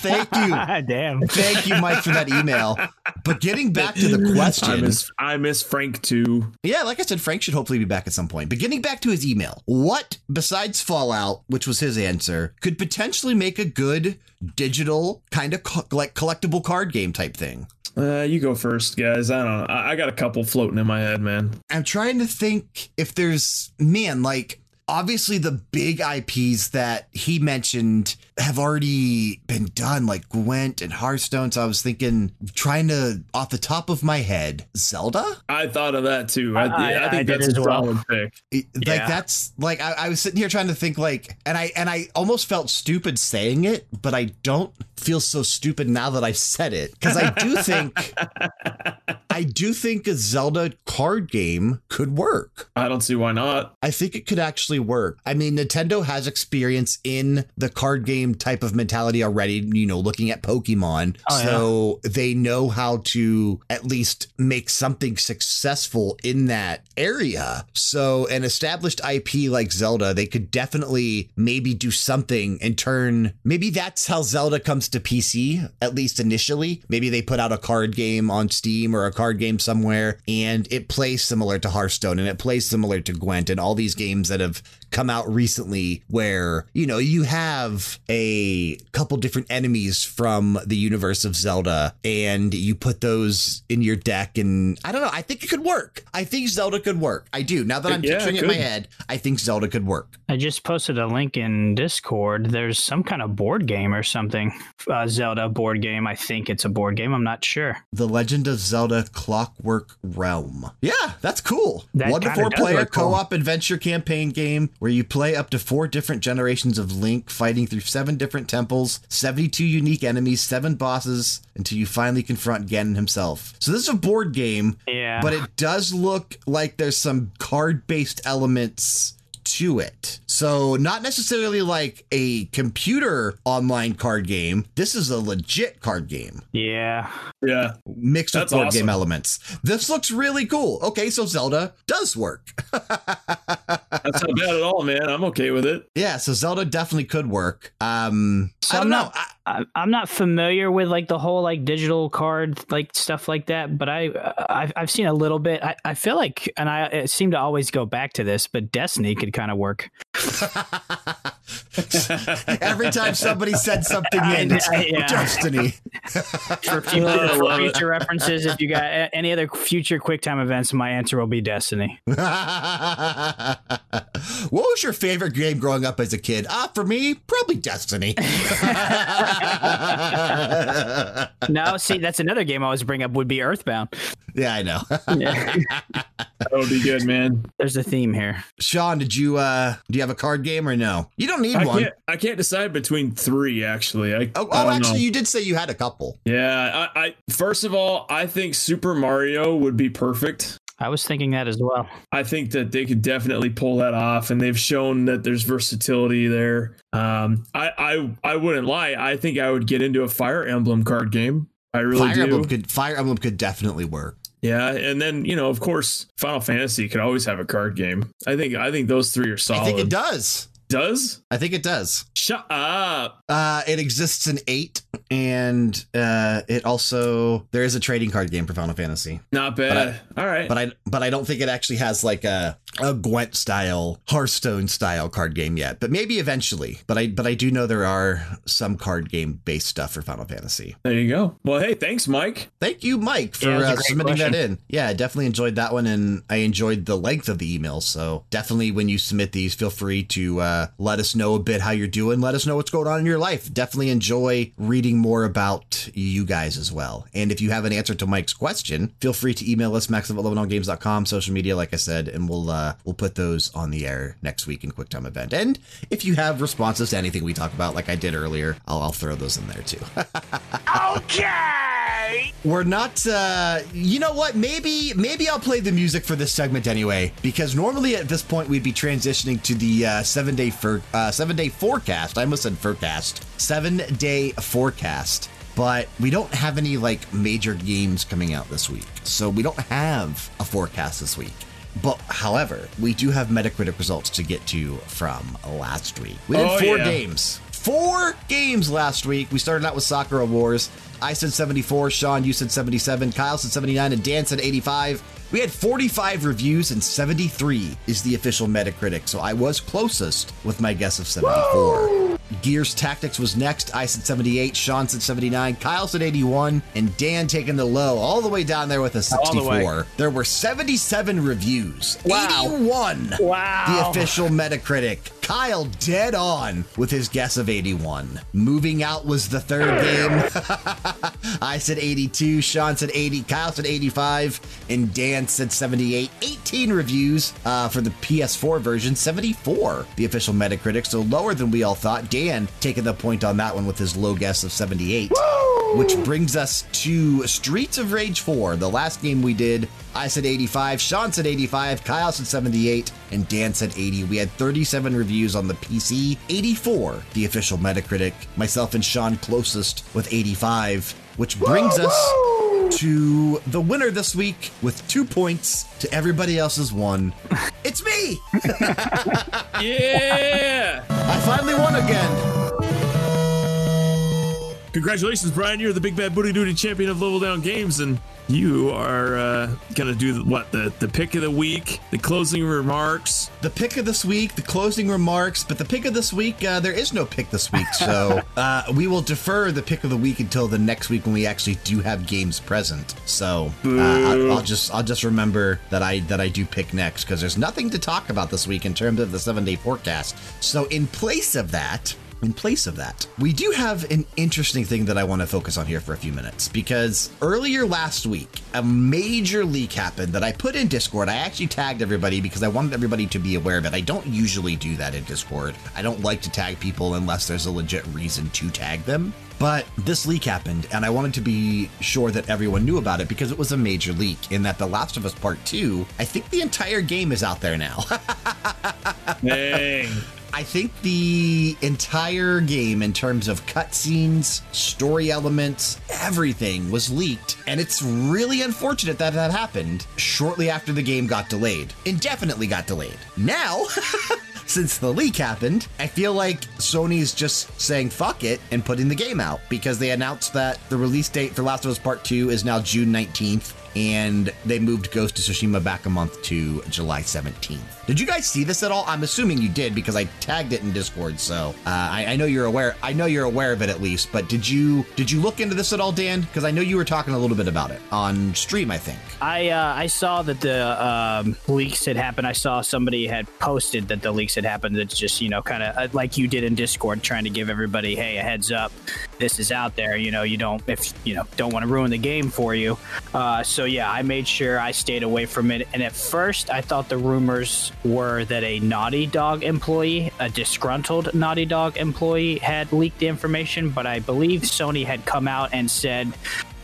thank you. Damn. Thank you, Mike, for that email. But getting back to the I question, miss I miss Frank too. yeah, like I said, Frank should hopefully be back at some point. But getting back to his email, what besides Fallout, which was his answer, could potentially make a good digital kind of co- like collectible card game type thing? Uh, you go first, guys. I don't know. I, I got a couple floating in my head, man. I'm trying to think if there's man like obviously the big IPs that he mentioned have already been done like Gwent and Hearthstone so I was thinking trying to off the top of my head Zelda I thought of that too. I, I- I I think did that's a as well. solid pick. It- like Yeah. that's like I, I was sitting here trying to think like and I and I almost felt stupid saying it but I don't feel so stupid now that I've said it because I do think I do think a Zelda card game could work I don't see why not. I think it could actually work. I mean, Nintendo has experience in the card game type of mentality already, you know, looking at Pokemon. Oh, yeah. so they know how to at least make something successful in that area. So, an established IP like Zelda, they could definitely maybe do something and turn. Maybe that's how Zelda comes to PC, at least initially. Maybe they put out a card game on Steam or a card game somewhere and it plays similar to Hearthstone and it plays similar to Gwent and all these games that have come out recently where, you know, you have a couple different enemies from the universe of Zelda and you put those in your deck. And I don't know, I think it could work. I think Zelda could work. I do. Now that I'm Yeah, picturing it it in my head, I think Zelda could work. I just posted a link in Discord. There's some kind of board game or something. Uh, Zelda board game. I think it's a board game. I'm not sure. The Legend of Zelda Clockwork Realm. Yeah, that's cool. That One to four player co op adventure campaign game where you play up to four different generations of Link fighting through seven different temples, 72 unique enemies, seven bosses until you finally confront Ganon himself. So this is a board game, Yeah. but it does look like there's some card based elements to it. So, not necessarily like a computer online card game. This is a legit card game yeah. Yeah. mixed with That's board awesome. game elements. This looks really cool. Okay, so Zelda does work. That's not bad at all, man. I'm okay with it. yeah, so Zelda definitely could work. Um, So I don't I'm know. not- I, I, I'm not familiar with like the whole like digital card like stuff like that, but I I've, I've seen a little bit. I, I feel like, and I it seem to always go back to this, but Destiny could kind of work. every time somebody said something in, it's I- yeah. Destiny. For future, I for future references, if you got any other future QuickTime events, my answer will be Destiny. what was your favorite game growing up as a kid? Ah, for me, probably Destiny. No, see, that's another game I always bring up would be Earthbound. yeah, I know. Yeah. That would be good, man. There's a theme here. Sean, did you uh do you have a card game or no? You don't need I one. can't. I can't decide between three. Actually, I. Oh, I oh don't actually, know. you did say you had a couple. Yeah. I, I. First of all, I think Super Mario would be perfect. I was thinking that as well. I think that they could definitely pull that off, and they've shown that there's versatility there. Um, I, I, I wouldn't lie. I think I would get into a Fire Emblem card game. I really Fire do. Emblem could Fire Emblem could definitely work. Yeah, and then you know, of course, Final Fantasy could always have a card game. I think. I think those three are solid. I think it does. Does? I think it does. Shut up. Uh, it exists in eight, and uh, it also there is a trading card game for Final Fantasy, Not bad. All right. but I but I don't think it actually has like a a Gwent style Hearthstone style card game yet. But maybe eventually. But I but I do know there are some card game based stuff for Final Fantasy. there you go. Well, hey, thanks, Mike. Thank you, Mike, for Yeah, it was a uh, great submitting that in. Yeah, I definitely enjoyed that one, and I enjoyed the length of the email. So definitely, when you submit these, feel free to uh, let us know a bit how you're doing. Let us know what's going on in your life. Definitely enjoy reading more about you guys as well. And if you have an answer to Mike's question, feel free to email us max at games.com, social media, like I said, and we'll uh, we'll put those on the air next week in QuickTime event. And if you have responses to anything we talk about, like I did earlier, I'll, I'll throw those in there too. Okay! We're not uh you know what? Maybe maybe I'll play the music for this segment anyway because normally at this point we'd be transitioning to the uh 7-day for uh 7-day forecast. I almost said forecast. 7-day forecast. But we don't have any like major games coming out this week. So we don't have a forecast this week. But however, we do have Metacritic results to get to from last week. We did Oh, four yeah. games. Four games last week. We started out with Sakura Wars. I said 74, Sean, you said 77, Kyle said 79, and Dan said 85. We had 45 reviews, and 73 is the official Metacritic, so I was closest with my guess of 74. Gears Tactics was next. I said 78, Sean said 79, Kyle said 81, and Dan taking the low all the way down there with a All the 64. There were 77 reviews. Wow. 81 Wow. the official Metacritic. Kyle dead on with his guess of 81. Moving out was the third game. I said 82, Sean said 80, Kyle said 85, and Dan said 78. 18 reviews uh, for the PS4 version, 74 the official Metacritic, so lower than we all thought. Dan taking the point on that one with his low guess of 78. Which brings us to Streets of Rage 4, the last game we did. I said 85, Sean said 85, Kyle said 78, and Dan said 80. We had 37 reviews on the PC, 84 the official Metacritic, myself and Sean closest with 85, which brings us to the winner this week with two points to everybody else's one. It's me! Yeah. I finally won again. Congratulations, Brian. You're the big bad booty duty champion of Level Down Games, and you are uh, gonna do the, what the the pick of the week, the closing remarks. The pick of this week, the closing remarks, but the pick of this week, uh, there is no pick this week, so uh, we will defer the pick of the week until the next week when we actually do have games present. So uh, I- I'll just I'll just remember that I that I do pick next because there's nothing to talk about this week in terms of the seven day forecast. So in place of that. In place of that, we do have an interesting thing that I want to focus on here for a few minutes because earlier last week, a major leak happened that I put in Discord. I actually tagged everybody because I wanted everybody to be aware of it. I don't usually do that in Discord. I don't like to tag people unless there's a legit reason to tag them. But this leak happened, and I wanted to be sure that everyone knew about it because it was a major leak. In that The Last of Us Part 2, I think the entire game is out there now. Dang. I think the entire game, in terms of cutscenes, story elements, everything was leaked. And it's really unfortunate that that happened shortly after the game got delayed. Indefinitely got delayed. Now, since the leak happened, I feel like Sony's just saying fuck it and putting the game out because they announced that the release date for Last of Us Part 2 is now June 19th. And they moved Ghost of Tsushima back a month to July 17th. Did you guys see this at all? I'm assuming you did because I tagged it in Discord. So uh, I, I know you're aware. I know you're aware of it at least. But did you did you look into this at all, Dan? Because I know you were talking a little bit about it on stream. I think. I uh, I saw that the um, leaks had happened. I saw somebody had posted that the leaks had happened. It's just you know kind of uh, like you did in Discord, trying to give everybody hey a heads up, this is out there. You know you don't if you know don't want to ruin the game for you. Uh, so yeah, I made sure I stayed away from it. And at first, I thought the rumors were that a Naughty Dog employee, a disgruntled Naughty Dog employee, had leaked the information. But I believe Sony had come out and said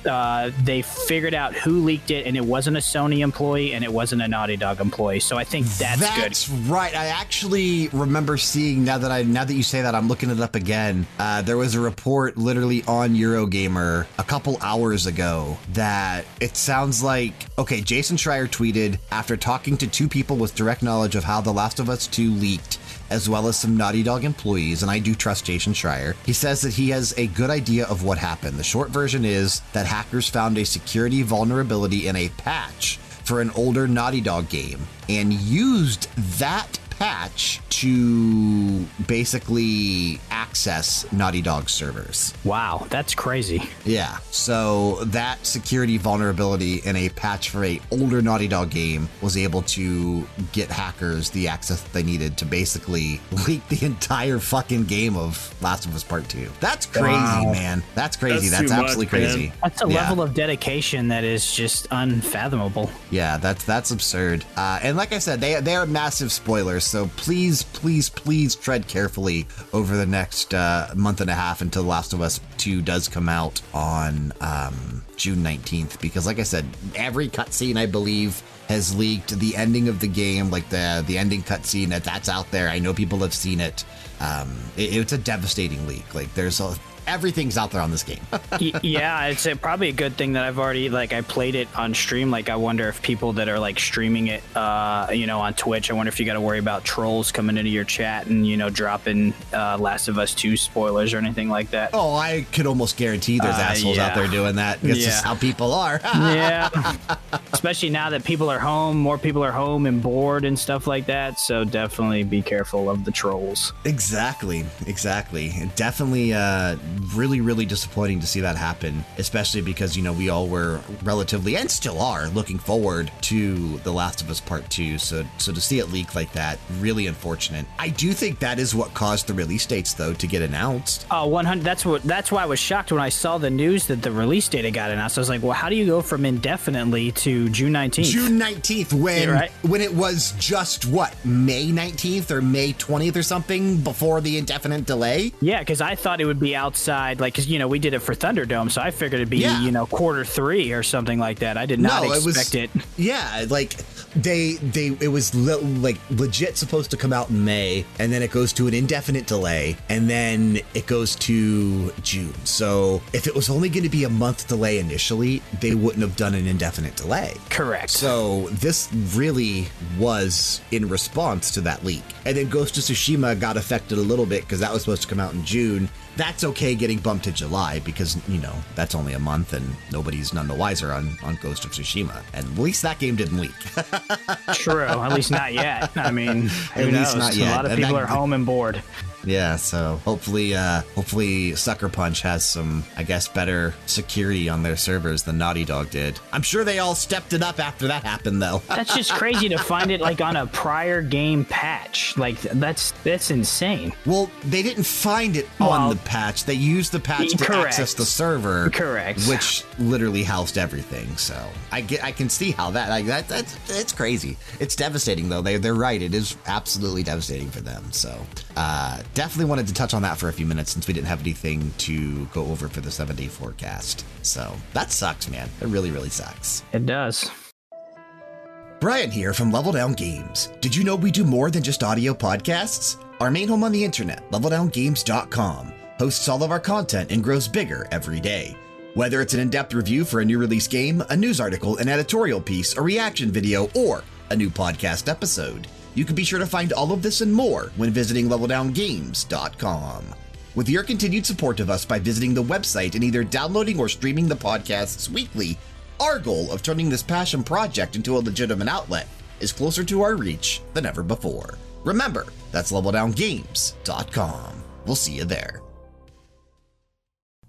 uh, they figured out who leaked it, and it wasn't a Sony employee and it wasn't a Naughty Dog employee. So I think that's, That's good. That's right. I actually remember seeing now that I now that you say that, I'm looking it up again. Uh, there was a report literally on Eurogamer a couple hours ago that it sounds like okay. Jason Schreier tweeted after talking to two people with direct knowledge of how The Last of Us 2 leaked as well as some Naughty Dog employees, and I do trust Jason Schreier. He says that he has a good idea of what happened. The short version is that hackers found a security vulnerability in a patch for an older Naughty Dog game and used that patch to basically access Naughty Dog servers. Wow, that's crazy. Yeah. So that security vulnerability in a patch for a older Naughty Dog game was able to get hackers the access that they needed to basically leak the entire fucking game of Last of Us Part 2. That's crazy, Wow. man. That's crazy. That's That's, too much, absolutely man. crazy. That's a Yeah. level of dedication that is just unfathomable. Yeah, that's that's absurd. Uh, and like I said, they they are massive spoilers. So please, please, please tread carefully over the next uh, month and a half until The Last of Us Two does come out on um, June nineteenth. Because like I said, every cutscene I believe has leaked. The ending of the game, like the the ending cutscene, that that's out there. I know people have seen it. Um, it- it's a devastating leak. Like there's a everything's out there on this game. Yeah, it's a, probably a good thing that I've already like I played it on stream. Like I wonder if people that are like streaming it, uh, you know, on Twitch, I wonder if you got to worry about trolls coming into your chat and you know dropping uh, Last of Us Two spoilers or anything like that. oh, I could almost guarantee there's Uh, assholes out there doing that. Just Yeah. how people are. yeah, especially now that people are home, more people are home and bored and stuff like that. So definitely be careful of the trolls. Exactly, exactly. Definitely uh, really, really disappointing to see that happen, especially because, you know, we all were relatively and still are looking forward to The Last of Us Part 2. So, so to see it leak like that, really unfortunate. I do think that is what caused the release dates, though, to get announced. Uh, oh, 100. That's what. That's why I was shocked when I saw the news that the release date got announced. I was like, well, how do you go from indefinitely to June 19th? June 19th, when, Yeah, right. when it was just what, May 19th or May 20th or something before the indefinite delay? Yeah, because I thought it would be outside, like, because you know we did it for Thunderdome, so I figured it'd be Yeah. you know quarter three or something like that. I did not No, it was- expect it. Yeah, like they they it was le- like legit supposed to come out in May, and then it goes to an indefinite delay, and then it goes to June. So if it was only going to be a month delay initially, they wouldn't have done an indefinite delay. Correct. So this really was in response to that leak. And then Ghost of Tsushima got affected a little bit because that was supposed to come out in June. That's okay getting bumped to July because, you know, that's only a month and nobody's none the wiser on, on Ghost of Tsushima. And at least that game didn't leak. True. At least not yet. I mean, who At knows? least not yet. A lot of And people that- are home and bored. Yeah, so hopefully uh hopefully Sucker Punch has some I guess better security on their servers than Naughty Dog did. I'm sure they all stepped it up after that happened though. That's just crazy to find it like on a prior game patch. Like that's that's insane. Well, they didn't find it Well- on the patch. They used the patch to Correct. access the server, Correct. which literally housed everything. So I get, I can see how that, like that, that's it's crazy. It's devastating though. They they're right. It is absolutely devastating for them. So uh, definitely wanted to touch on that for a few minutes since we didn't have anything to go over for the seven day forecast. So that sucks, man. It really really sucks. It does. Brian here from Level Down Games. Did you know we do more than just audio podcasts? Our main home on the internet, leveldowngames.com, hosts all of our content and grows bigger every day. Whether it's an in depth review for a new release game, a news article, an editorial piece, a reaction video, or a new podcast episode, you can be sure to find all of this and more when visiting leveldowngames.com. With your continued support of us by visiting the website and either downloading or streaming the podcasts weekly, our goal of turning this passion project into a legitimate outlet is closer to our reach than ever before. Remember, that's leveldowngames.com. We'll see you there.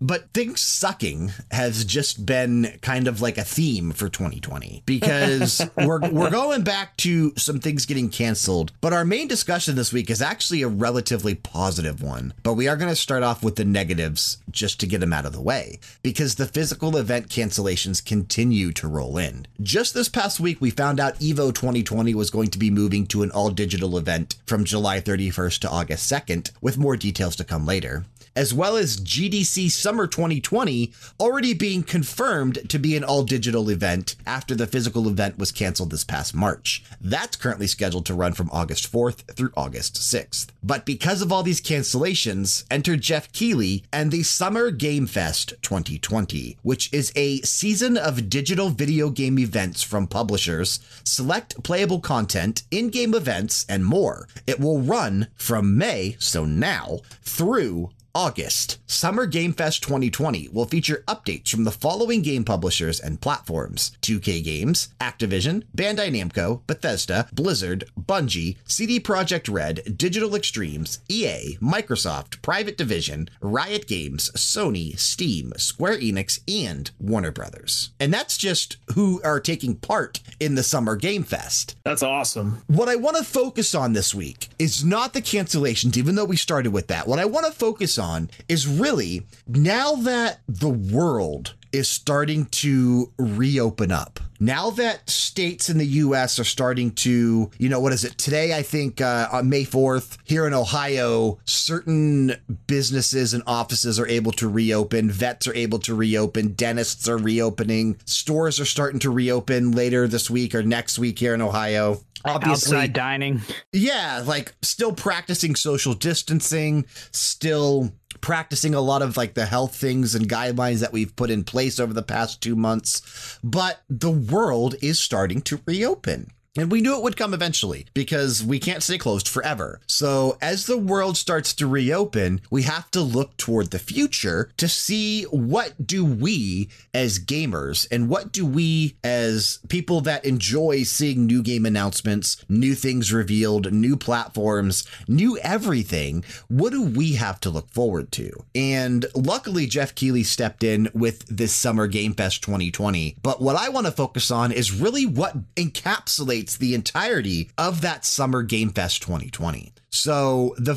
But things sucking has just been kind of like a theme for 2020 because we're we're going back to some things getting canceled. But our main discussion this week is actually a relatively positive one. But we are going to start off with the negatives just to get them out of the way because the physical event cancellations continue to roll in. Just this past week, we found out Evo 2020 was going to be moving to an all digital event from July 31st to August 2nd, with more details to come later as well as GDC Summer 2020 already being confirmed to be an all digital event after the physical event was canceled this past March. That's currently scheduled to run from August 4th through August 6th. But because of all these cancellations, enter Geoff Keighley and the Summer Game Fest 2020, which is a season of digital video game events from publishers, select playable content, in game events, and more. It will run from May, so now, through August, Summer Game Fest 2020 will feature updates from the following game publishers and platforms 2K Games, Activision, Bandai Namco, Bethesda, Blizzard, Bungie, CD Projekt Red, Digital Extremes, EA, Microsoft, Private Division, Riot Games, Sony, Steam, Square Enix, and Warner Brothers. And that's just who are taking part in the Summer Game Fest. That's awesome. What I want to focus on this week is not the cancellations, even though we started with that. What I want to focus on is really now that the world is starting to reopen up. Now that states in the US are starting to, you know, what is it? Today, I think uh, on May 4th, here in Ohio, certain businesses and offices are able to reopen, vets are able to reopen, dentists are reopening, stores are starting to reopen later this week or next week here in Ohio. Obviously, Outside dining. yeah, like still practicing social distancing, still practicing a lot of like the health things and guidelines that we've put in place over the past two months. But the world is starting to reopen. And we knew it would come eventually because we can't stay closed forever. So, as the world starts to reopen, we have to look toward the future to see what do we as gamers and what do we as people that enjoy seeing new game announcements, new things revealed, new platforms, new everything, what do we have to look forward to? And luckily, Geoff Keighley stepped in with this Summer Game Fest 2020. But what I want to focus on is really what encapsulates the entirety of that Summer Game Fest 2020. So, the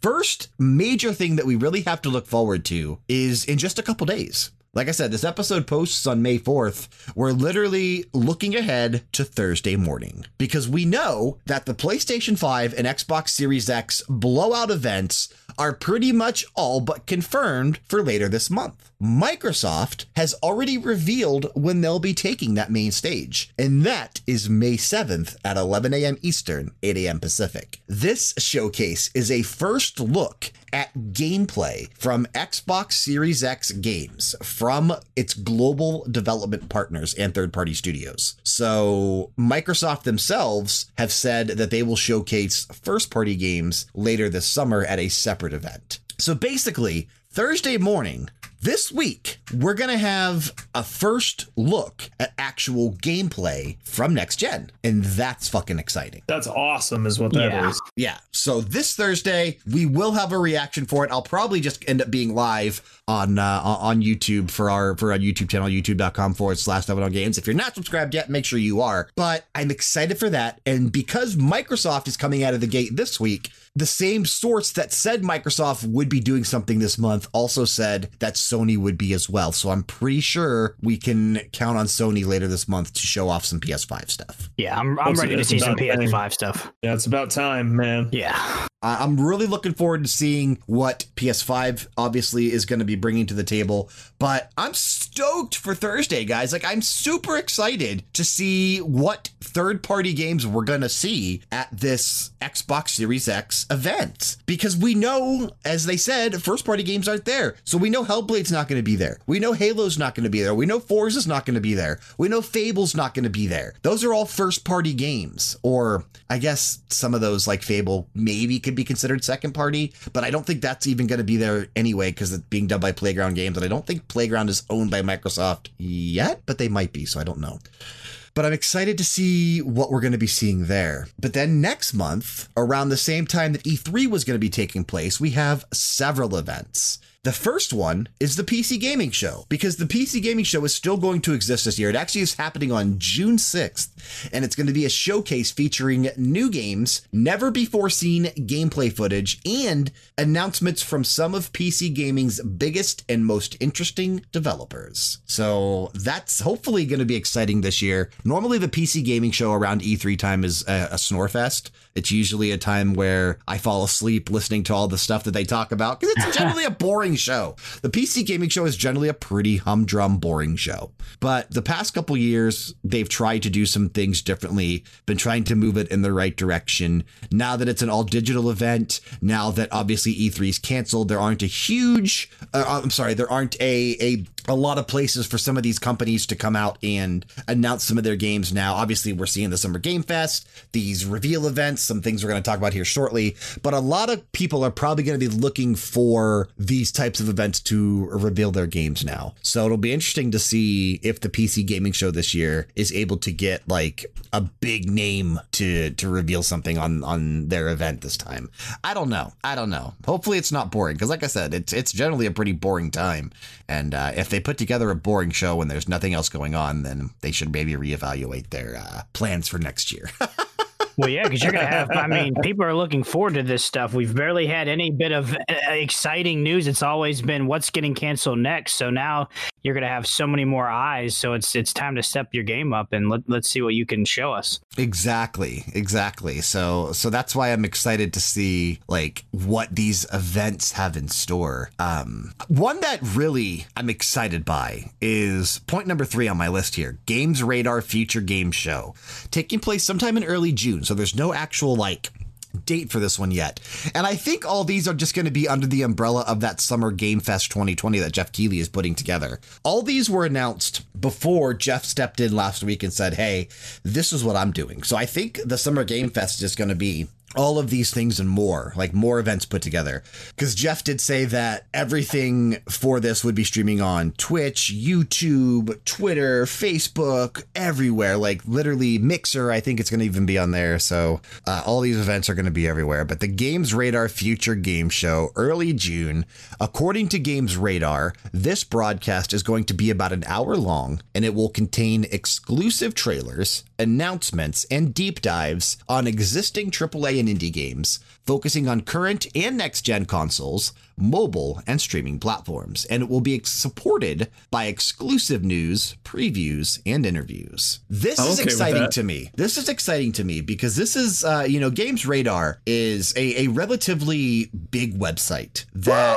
first major thing that we really have to look forward to is in just a couple days. like I said, this episode posts on May 4th. We're literally looking ahead to Thursday morning because we know that the PlayStation 5 and Xbox Series X blowout events are pretty much all but confirmed for later this month. Microsoft has already revealed when they'll be taking that main stage, and that is May 7th at 11 a.m. Eastern, 8 a.m. Pacific. This showcase is a first look at gameplay from Xbox Series X games from its global development partners and third party studios. So, Microsoft themselves have said that they will showcase first party games later this summer at a separate event. So, basically, Thursday morning, this week, we're going to have a first look at actual gameplay from next gen. And that's fucking exciting. That's awesome, is what that is. Yeah. Yeah. So this Thursday, we will have a reaction for it. I'll probably just end up being live on uh, on YouTube for our for our YouTube channel, youtube.com forward slash Level Down Games. If you're not subscribed yet, make sure you are. But I'm excited for that. And because Microsoft is coming out of the gate this week, the same source that said Microsoft would be doing something this month also said that Sony would be as well. So I'm pretty sure we can count on Sony later this month to show off some PS5 stuff. Yeah, I'm, I'm ready to see some PS5 stuff. Yeah, it's about time, man. Yeah. I'm really looking forward to seeing what PS5 obviously is going to be bringing to the table. But I'm stoked for Thursday, guys. Like, I'm super excited to see what third party games we're going to see at this Xbox Series X event. Because we know, as they said, first party games aren't there. So we know Hellblade's not going to be there. We know Halo's not going to be there. We know Forza's not going to be there. We know Fable's not going to be there. Those are all first party games. Or I guess some of those, like Fable, maybe could be considered second party, but I don't think that's even going to be there anyway because it's being done by Playground Games. And I don't think Playground is owned by Microsoft yet, but they might be. So I don't know. But I'm excited to see what we're going to be seeing there. But then next month, around the same time that E3 was going to be taking place, we have several events. The first one is the PC Gaming Show because the PC Gaming Show is still going to exist this year. It actually is happening on June 6th, and it's going to be a showcase featuring new games, never before seen gameplay footage, and announcements from some of PC Gaming's biggest and most interesting developers. So that's hopefully going to be exciting this year. Normally, the PC Gaming Show around E3 time is a, a snore fest. It's usually a time where I fall asleep listening to all the stuff that they talk about because it's generally a boring show. The PC Gaming Show is generally a pretty humdrum, boring show. But the past couple years, they've tried to do some things differently, been trying to move it in the right direction. Now that it's an all digital event, now that obviously E3 is canceled, there aren't a huge, uh, I'm sorry, there aren't a, a a lot of places for some of these companies to come out and announce some of their games now. Obviously, we're seeing the Summer Game Fest, these reveal events, some things we're going to talk about here shortly. But a lot of people are probably going to be looking for these types of events to reveal their games now. So it'll be interesting to see if the PC Gaming Show this year is able to get like a big name to to reveal something on on their event this time. I don't know. I don't know. Hopefully, it's not boring because, like I said, it's it's generally a pretty boring time. And uh, if they put together a boring show when there's nothing else going on, then they should maybe reevaluate their uh, plans for next year. Well, yeah, because you're going to have, I mean, people are looking forward to this stuff. We've barely had any bit of uh, exciting news. It's always been what's getting canceled next. So now you're going to have so many more eyes. So it's it's time to step your game up and let, let's see what you can show us. Exactly, exactly. So so that's why I'm excited to see like what these events have in store. Um one that really I'm excited by is point number 3 on my list here. Games Radar Future Game Show, taking place sometime in early June. So there's no actual like date for this one yet. And I think all these are just going to be under the umbrella of that Summer Game Fest 2020 that Geoff Keighley is putting together. All these were announced before Geoff stepped in last week and said, hey, this is what I'm doing. So I think the Summer Game Fest is going to be all of these things and more, like more events put together. Because Geoff did say that everything for this would be streaming on Twitch, YouTube, Twitter, Facebook, everywhere. Like literally Mixer, I think it's going to even be on there. So uh, all these events are going to be everywhere. But the Games Radar Future Game Show, early June, according to Games Radar, this broadcast is going to be about an hour long and it will contain exclusive trailers announcements, and deep dives on existing AAA and indie games, focusing on current and next gen consoles, mobile, and streaming platforms. And it will be supported by exclusive news, previews, and interviews. This I'm is okay exciting to me. This is exciting to me because this is, uh, you know, Games Radar is a, a relatively big website that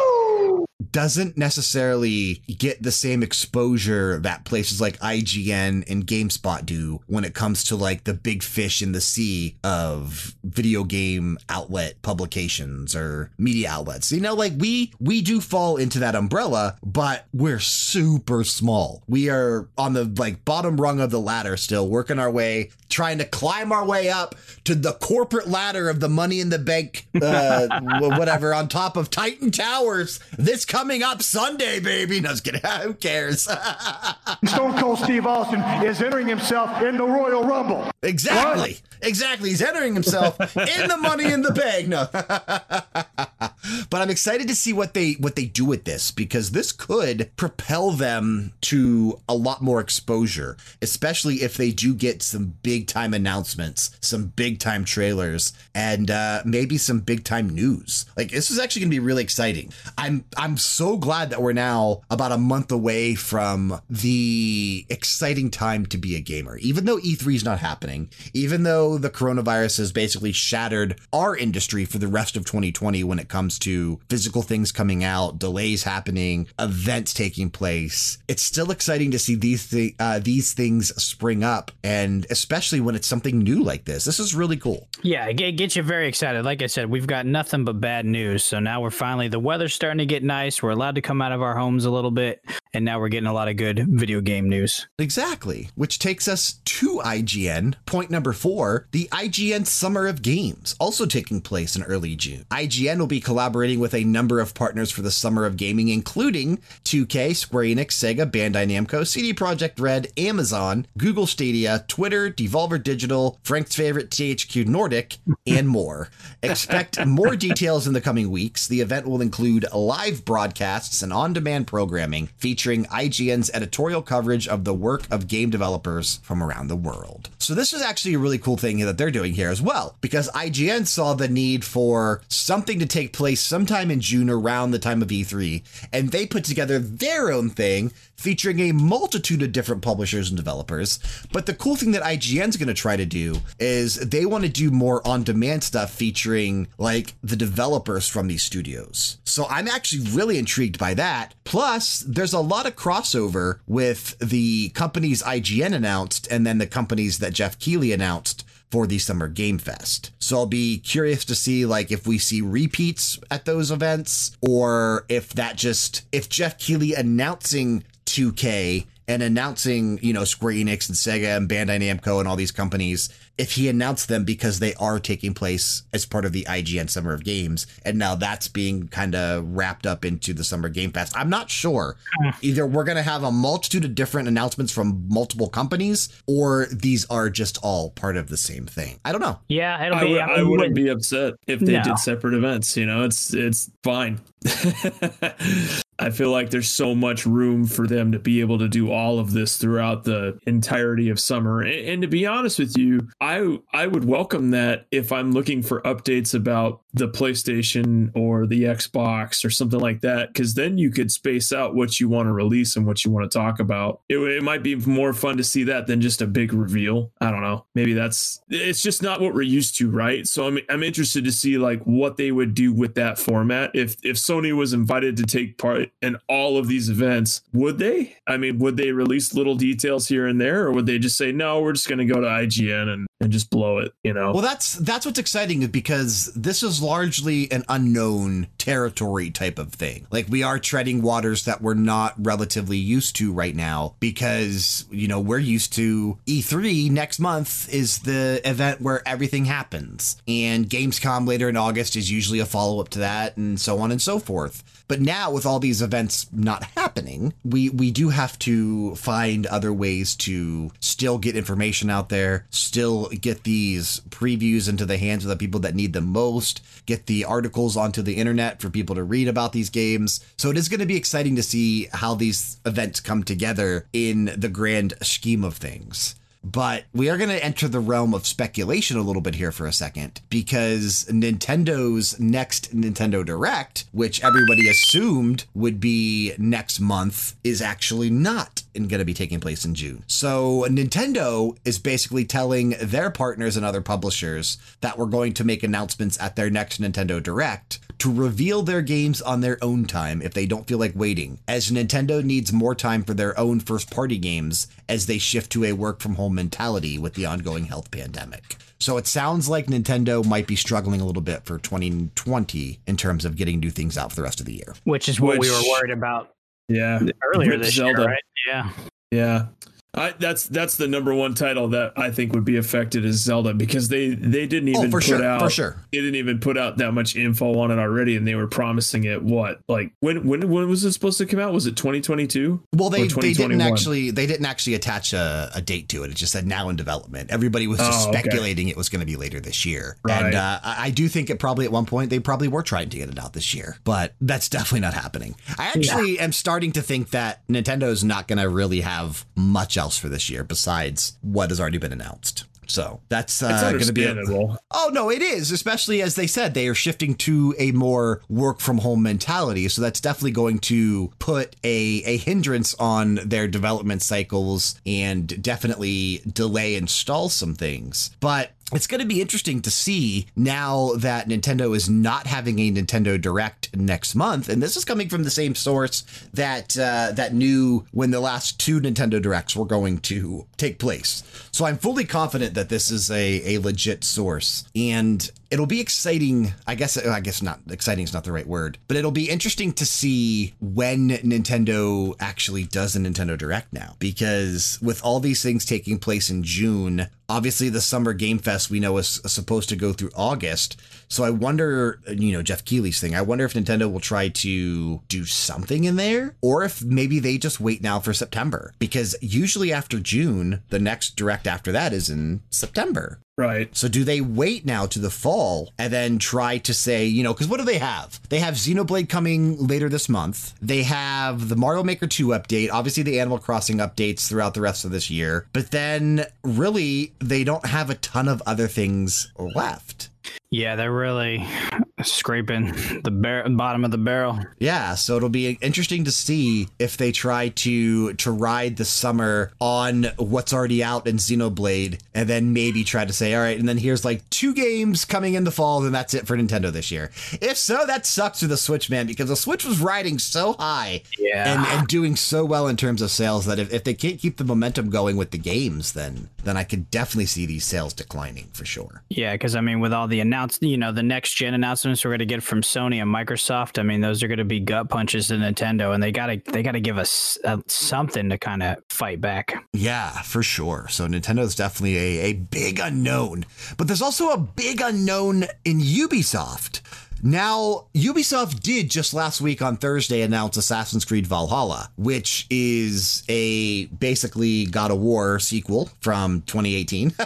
doesn't necessarily get the same exposure that places like IGN and GameSpot do when it comes to like the big fish in the sea of video game outlet publications or media outlets. You know, like we we do fall into that umbrella, but we're super small. We are on the like bottom rung of the ladder still, working our way, trying to climb our way up to the corporate ladder of the money in the bank uh whatever on top of Titan Towers. This coming up Sunday, baby. No, just kidding. Who cares? Stone Cold Steve Austin is entering himself in the Royal Rumble. Exactly. Exactly. He's entering himself in the money in the bank. No. but I'm excited to see what they what they do with this because this could propel them to a lot more exposure, especially if they do get some big time announcements, some big time trailers, and uh, maybe some big time news. Like this is actually going to be really exciting. I'm I'm so glad that we're now about a month away from the exciting time to be a gamer. Even though E3 is not happening, even though the coronavirus has basically shattered our industry for the rest of 2020 when it comes to physical things coming out, delays happening, events taking place, it's still exciting to see these uh, these things spring up, and especially when it's something new like this. This is really cool. Yeah, it gets you very excited. Like I said, we've got nothing but bad news. So now we're finally, the weather's starting to get nice. We're allowed to come out of our homes a little bit. And now we're getting a lot of good video game news. Exactly. Which takes us to IGN. Point number four the IGN Summer of Games, also taking place in early June. IGN will be collaborating with a number of partners for the Summer of Gaming, including 2K, Square Enix, Sega, Bandai Namco, CD Projekt Red, Amazon, Google Stadia, Twitter, Devolver Digital, Frank's favorite THQ Nordic, and more. Expect more details in the coming weeks. The event will include live broadcasts and on demand programming featuring IGN's editorial coverage of the work of game developers from around the world. So, this is actually a really cool thing that they're doing here as well, because IGN saw the need for something to take place sometime in June around the time of E3, and they put together their own thing featuring a multitude of different publishers and developers. But the cool thing that IGN's going to try to do is they want to do more on demand stuff featuring like the developers from these studios. So I'm actually really intrigued by that. Plus, there's a lot of crossover with the companies IGN announced and then the companies that Geoff Keighley announced for the Summer Game Fest. So I'll be curious to see like if we see repeats at those events or if that just if Geoff Keighley announcing 2K and announcing, you know, Square Enix and Sega and Bandai Namco and all these companies, if he announced them because they are taking place as part of the IGN Summer of Games, and now that's being kind of wrapped up into the Summer Game Fest. I'm not sure. Hmm. Either we're going to have a multitude of different announcements from multiple companies, or these are just all part of the same thing. I don't know. Yeah, it'll I, be. would, I wouldn't would- be upset if they No. did separate events. You know, it's it's fine. I feel like there's so much room for them to be able to do all of this throughout the entirety of summer. And, and to be honest with you, I I would welcome that if I'm looking for updates about the PlayStation or the Xbox or something like that, because then you could space out what you want to release and what you want to talk about. It, it might be more fun to see that than just a big reveal. I don't know. Maybe that's it's just not what we're used to, right? So I'm I'm interested to see like what they would do with that format. If if Sony was invited to take part in all of these events, would they? I mean, would they release little details here and there, or would they just say no, we're just going to go to IGN and and just blow it? You know? Well, that's that's what's exciting because this is largely an unknown territory type of thing. Like we are treading waters that we're not relatively used to right now because, you know, we're used to E3 next month is the event where everything happens. And Gamescom later in August is usually a follow up to that and so on and so forth. But now with all these events not happening, we we do have to find other ways to still get information out there, still get these previews into the hands of the people that need them most, get the articles onto the internet for people to read about these games. So it is going to be exciting to see how these events come together in the grand scheme of things. But we are going to enter the realm of speculation a little bit here for a second because Nintendo's next Nintendo Direct, which everybody assumed would be next month, is actually not going to be taking place in June. So Nintendo is basically telling their partners and other publishers that we're going to make announcements at their next Nintendo Direct to reveal their games on their own time if they don't feel like waiting, as Nintendo needs more time for their own first party games as they shift to a work from home mentality with the ongoing health pandemic. So it sounds like Nintendo might be struggling a little bit for 2020 in terms of getting new things out for the rest of the year. Which is what Which, we were worried about yeah earlier this Zelda. year, right? Yeah. Yeah. I, that's that's the number one title that I think would be affected is Zelda because they they didn't oh, even oh, put sure, out for sure. they didn't even put out that much info on it already and they were promising it what like when when when was it supposed to come out? Was it 2022 well they they didn't actually they didn't actually attach a, a, date to it. It just said now in development. Everybody was just oh, speculating okay. it was going to be later this year. Right. and uh, I do think it probably at one point they probably were trying to get it out this year but that's definitely not happening. I actually yeah. am starting to think that Nintendo is not going to really have much else for this year besides besides what has already been announced. So that's uh, going to be. A, oh no, it is. Especially as they said, they are shifting to a more work from home mentality. So that's definitely going to put a a hindrance on their development cycles and definitely delay and stall some things. But it's going to be interesting to see now that Nintendo is not having a Nintendo Direct next month, and this is coming from the same source that uh, that knew when the last two Nintendo Directs were going to take place. So I'm fully confident that this is a a legit source, and it'll be exciting. I guess uh, I guess not exciting is not the right word, but it'll be interesting to see when Nintendo actually does a Nintendo Direct now, because with all these things taking place in June, obviously the Summer Game Fest we know is supposed to go through August. So I wonder, you know, Geoff Keighley's thing. I wonder if Nintendo will try to do something in there, or if maybe they just wait now for September, because usually after June, the next Direct after that is in September. Right. So do they wait now to the fall and then try to say, you know, because what do they have? They have Xenoblade coming later this month. They have the Mario Maker 2 update, obviously the Animal Crossing updates throughout the rest of this year. But then really, they don't have a ton of other things left. Yeah, they're really scraping the bar- bottom of the barrel. Yeah, so it'll be interesting to see if they try to to ride the summer on what's already out in Xenoblade, and then maybe try to say, all right, and then here's like two games coming in the fall, and that's it for Nintendo this year. If so, that sucks for the Switch, man, because the Switch was riding so high yeah. and, and doing so well in terms of sales that if, if they can't keep the momentum going with the games, then then I could definitely see these sales declining for sure. Yeah, because I mean, with all the announced, you know, the next gen announcements we're going to get from Sony and Microsoft. I mean, those are going to be gut punches to Nintendo, and they got to they got to give us uh, something to kind of fight back. Yeah, for sure. So Nintendo is definitely a, a big unknown, but there's also a big unknown in Ubisoft. Now, Ubisoft did just last week on Thursday announce Assassin's Creed Valhalla, which is a basically God of War sequel from 2018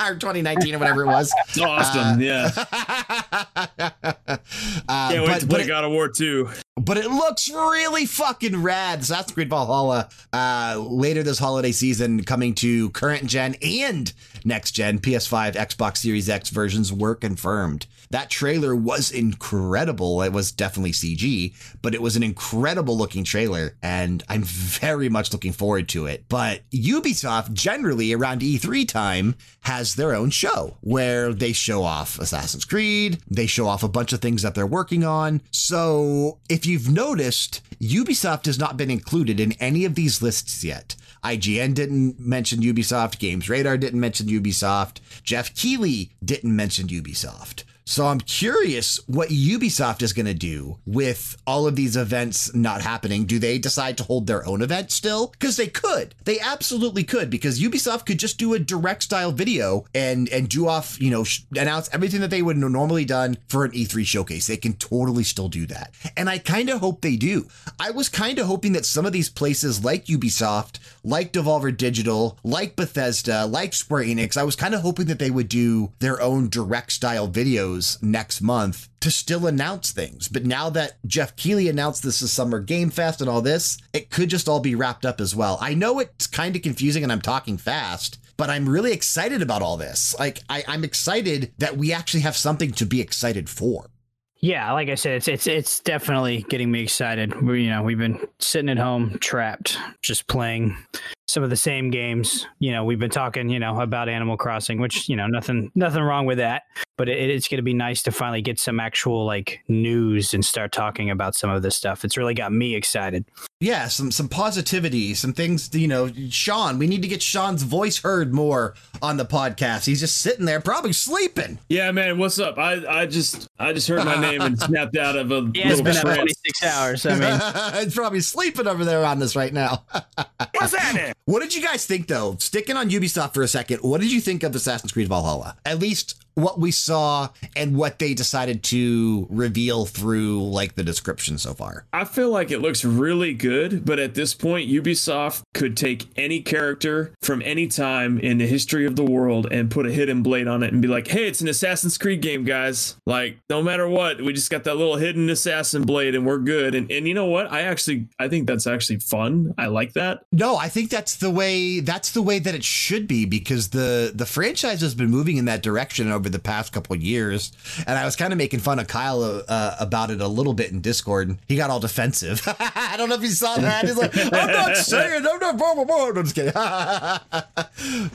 or 2019 or whatever it was. awesome. Uh, yeah. uh, Can't wait but, to play God of War 2 but it looks really fucking rad. Assassin's Creed Valhalla uh, later this holiday season, coming to current gen and next gen PS5, Xbox Series X versions were confirmed. That trailer was incredible. It was definitely CG, but it was an incredible looking trailer, and I'm very much looking forward to it. But Ubisoft, generally around E3 time, has their own show where they show off Assassin's Creed, they show off a bunch of things that they're working on. So if you've noticed, Ubisoft has not been included in any of these lists yet. IGN didn't mention Ubisoft, Games Radar didn't mention Ubisoft, Geoff Keighley didn't mention Ubisoft. So I'm curious what Ubisoft is going to do with all of these events not happening. Do they decide to hold their own event still? Because they could. They absolutely could because Ubisoft could just do a direct style video and and do off, you know, announce everything that they would normally done for an E3 showcase. They can totally still do that. And I kind of hope they do. I was kind of hoping that some of these places like Ubisoft, like Devolver Digital, like Bethesda, like Square Enix, I was kind of hoping that they would do their own direct style videos next month to still announce things. But now that Geoff Keighley announced this is Summer Game Fest and all this, it could just all be wrapped up as well. I know it's kind of confusing and I'm talking fast but I'm really excited about all this. Like, I, I'm excited that we actually have something to be excited for. Yeah, like I said, it's it's it's definitely getting me excited. We, you know, we've been sitting at home, trapped, just playing some of the same games. You know, we've been talking, you know, about Animal Crossing, which you know, nothing nothing wrong with that. But it, it's going to be nice to finally get some actual like news and start talking about some of this stuff. It's really got me excited. Yeah, some some positivity, some things. You know, Sean, we need to get Sean's voice heard more on the podcast. He's just sitting there, probably sleeping. Yeah, man, what's up? I I just I just heard my name and snapped out of a Yeah, it's little been up trance. 26 hours. I mean, He's probably sleeping over there on this right now. What's happening? What did you guys think, though? Sticking on Ubisoft for a second, what did you think of Assassin's Creed Valhalla? At least what we saw and what they decided to reveal through like the description so far. I feel like it looks really good, but at this point, Ubisoft could take any character from any time in the history of the world and put a hidden blade on it and be like, hey, it's an Assassin's Creed game, guys. Like, no matter what, we just got that little hidden assassin blade and we're good. And, and you know what? I actually, I think that's actually fun. I like that. No, I think that's the way that's the way that it should be because the the franchise has been moving in that direction over the past couple of years. And I was kind of making fun of Kyle uh, about it a little bit in Discord. And He got all defensive. I don't know if you saw that. He's like, "I'm not saying, I'm not blah blah blah." I'm just kidding.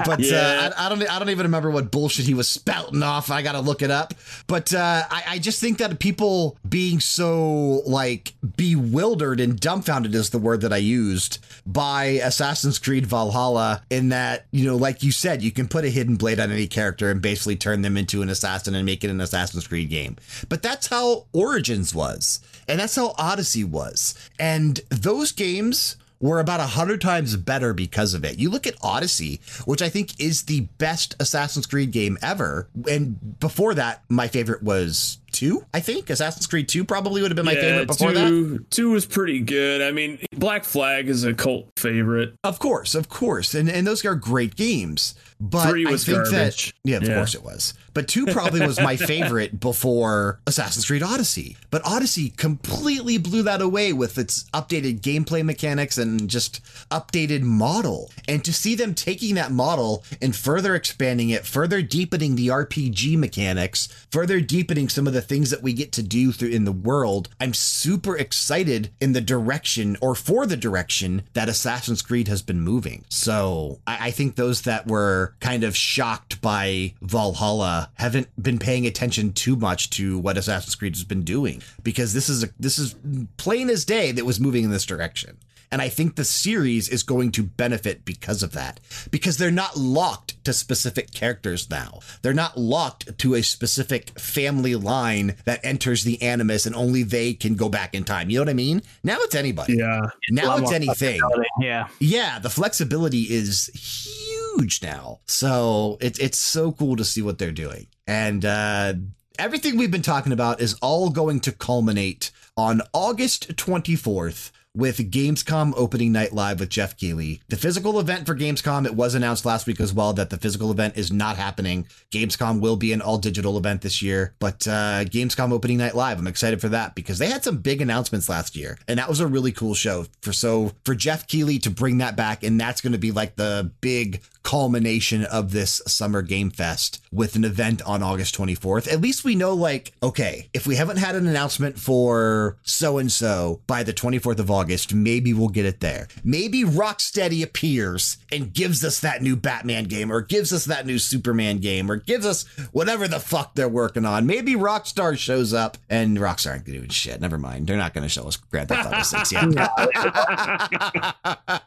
but Yeah. uh, I, I don't I don't even remember what bullshit he was spouting off. I got to look it up. But uh, I, I just think that people being so like bewildered and dumbfounded is the word that I used by Assassin's Creed Valhalla. In that you know, like you said, you can put a hidden blade on any character and basically turn them into an assassin and make it an Assassin's Creed game. But that's how Origins was, and that's how Odyssey was, and those games were about a hundred times better because of it. You look at Odyssey, which I think is the best Assassin's Creed game ever. And before that, my favorite was two, I think. Assassin's Creed 2 probably would have been my favorite before that. two, two was pretty good. I mean, Black Flag is a cult favorite. Of course, of course. And and those are great games. But Three was I think garbage. that yeah, of Yeah. course it was. But two probably was my favorite before Assassin's Creed Odyssey. But Odyssey completely blew that away with its updated gameplay mechanics and just updated model. And to see them taking that model and further expanding it, further deepening the RPG mechanics, further deepening some of the things that we get to do through in the world, I'm super excited in the direction or for the direction that Assassin's Creed has been moving. So I, I think those that were kind of shocked by Valhalla haven't been paying attention too much to what Assassin's Creed has been doing because this is a this is plain as day that was moving in this direction. And I think the series is going to benefit because of that. Because they're not locked to specific characters now. They're not locked to a specific family line that enters the animus and only they can go back in time. You know what I mean? Now it's anybody. Yeah. Now it's anything. Yeah. Yeah, the flexibility is huge now. So it's it's so cool to see what they're doing. And uh, everything we've been talking about is all going to culminate on August 24th with Gamescom opening night live with Geoff Keighley. The physical event for Gamescom, it was announced last week as well that the physical event is not happening. Gamescom will be an all digital event this year, but uh, Gamescom opening night live, I'm excited for that because they had some big announcements last year, and that was a really cool show. For so for Geoff Keighley to bring that back, and that's going to be like the big culmination of this summer game fest with an event on August 24th. At least we know, like, okay, if we haven't had an announcement for so and so by the 24th of August, maybe we'll get it there. Maybe Rocksteady appears and gives us that new Batman game, or gives us that new Superman game, or gives us whatever the fuck they're working on. Maybe Rockstar shows up, and Rockstar ain't doing shit. Never mind. They're not going to show us Grand Theft Auto 6 yet.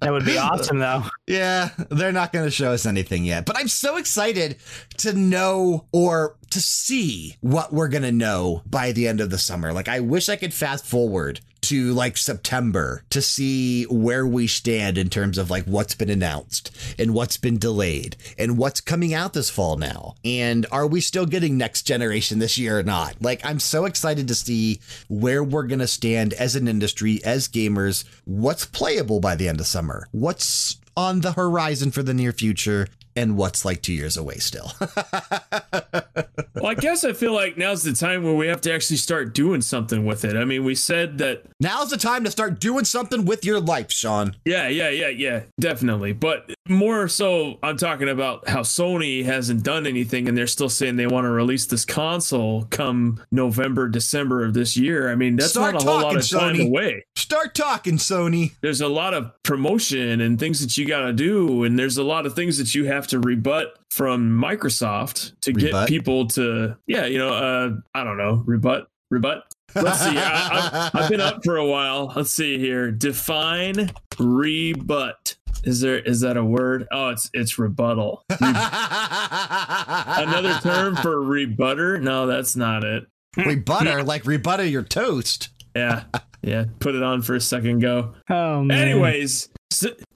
That would be awesome, though. Yeah, they're not going to show us anything yet. But I'm so excited to know or to see what we're going to know by the end of the summer. Like, I wish I could fast forward to like September to see where we stand in terms of like what's been announced and what's been delayed and what's coming out this fall now. And are we still getting next generation this year or not? Like, I'm so excited to see where we're going to stand as an industry, as gamers, what's playable by the end of summer, what's on the horizon for the near future. And what's like two years away still. well, I guess I feel like now's the time where we have to actually start doing something with it. I mean, we said that. Now's the time to start doing something with your life, Sean. Yeah, yeah, yeah, yeah, definitely. But more so, I'm talking about how Sony hasn't done anything and they're still saying they want to release this console come November, December of this year. I mean, that's start not a whole lot of time away. Start talking, Sony. There's a lot of promotion and things that you got to do, and there's a lot of things that you have to rebut from Microsoft to rebut? get people to, yeah, you know, uh, I don't know, rebut, rebut. Let's see. I, have been up for a while. Let's see here. Define rebut. Is there is that a word? Oh, it's it's rebuttal. Re- Another term for rebutter? No, that's not it. Rebutter, like rebutter your toast. Yeah. Yeah. Put it on for a second go. Oh man. Anyways,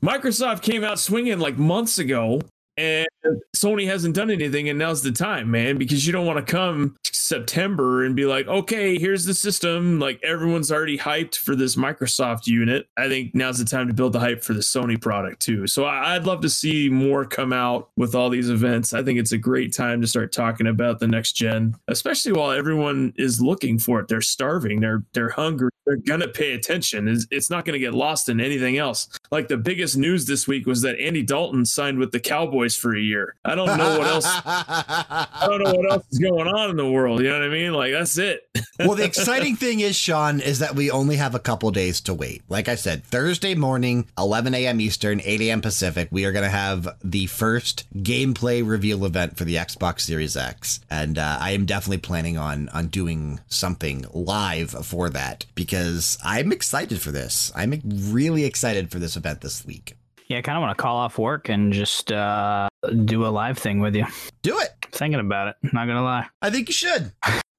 Microsoft came out swinging like months ago and Sony hasn't done anything, and now's the time, man, because you don't want to come September and be like, okay, here's the system. Like everyone's already hyped for this Microsoft unit. I think now's the time to build the hype for the Sony product too. So I'd love to see more come out with all these events. I think it's a great time to start talking about the next gen, especially while everyone is looking for it. They're starving. They're they're hungry. They're gonna pay attention. It's, it's not gonna get lost in anything else. Like the biggest news this week was that Andy Dalton signed with the Cowboys for a year. I don't know what else. I don't know what else is going on in the world. You know what I mean? Like that's it. well, the exciting thing is, Sean, is that we only have a couple days to wait. Like I said, Thursday morning, 11 a.m. Eastern, 8 a.m. Pacific, we are going to have the first gameplay reveal event for the Xbox Series X, and uh, I am definitely planning on on doing something live for that because I'm excited for this. I'm really excited for this event this week. Yeah, I kind of want to call off work and just uh, do a live thing with you. Do it. Thinking about it. Not gonna lie. I think you should.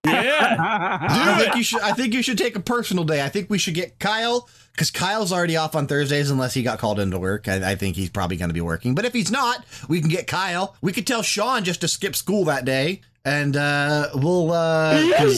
Yeah. I think you should. I think you should take a personal day. I think we should get Kyle because Kyle's already off on Thursdays unless he got called into work. I, I think he's probably going to be working. But if he's not, we can get Kyle. We could tell Sean just to skip school that day and uh, we'll uh,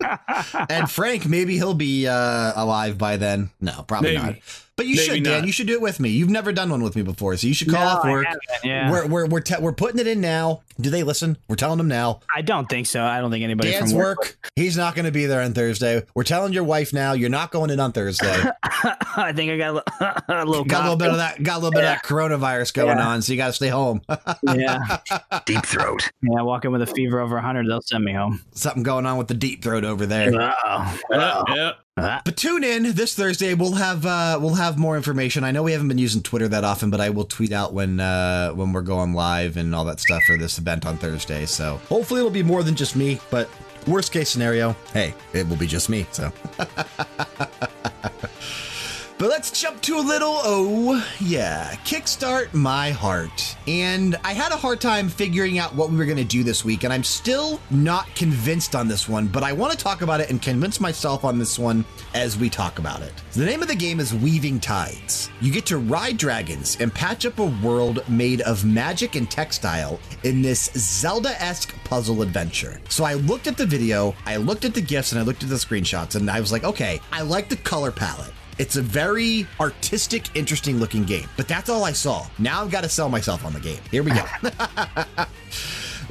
and Frank maybe he'll be uh, alive by then. No, probably maybe. not. But you Maybe should, Dan. Not. You should do it with me. You've never done one with me before, so you should call no, off work. Yeah. We're we're we're, te- we're putting it in now. Do they listen? We're telling them now. I don't think so. I don't think anybody Dan's from work. work. He's not going to be there on Thursday. We're telling your wife now. You're not going in on Thursday. I think I got a little got a little bit of that. Got a little bit yeah. of that coronavirus going yeah. on, so you got to stay home. yeah, deep throat. Yeah, walk in with a fever over 100, they'll send me home. Something going on with the deep throat over there. Oh, oh. Yeah. But tune in this Thursday. We'll have uh, we'll have more information. I know we haven't been using Twitter that often, but I will tweet out when uh, when we're going live and all that stuff for this event on Thursday. So hopefully it'll be more than just me. But worst case scenario, hey, it will be just me. So. But let's jump to a little, oh, yeah, Kickstart My Heart. And I had a hard time figuring out what we were going to do this week, and I'm still not convinced on this one, but I want to talk about it and convince myself on this one as we talk about it. The name of the game is Weaving Tides. You get to ride dragons and patch up a world made of magic and textile in this Zelda esque puzzle adventure. So I looked at the video, I looked at the gifs, and I looked at the screenshots, and I was like, okay, I like the color palette. It's a very artistic, interesting looking game, but that's all I saw. Now I've got to sell myself on the game. Here we go.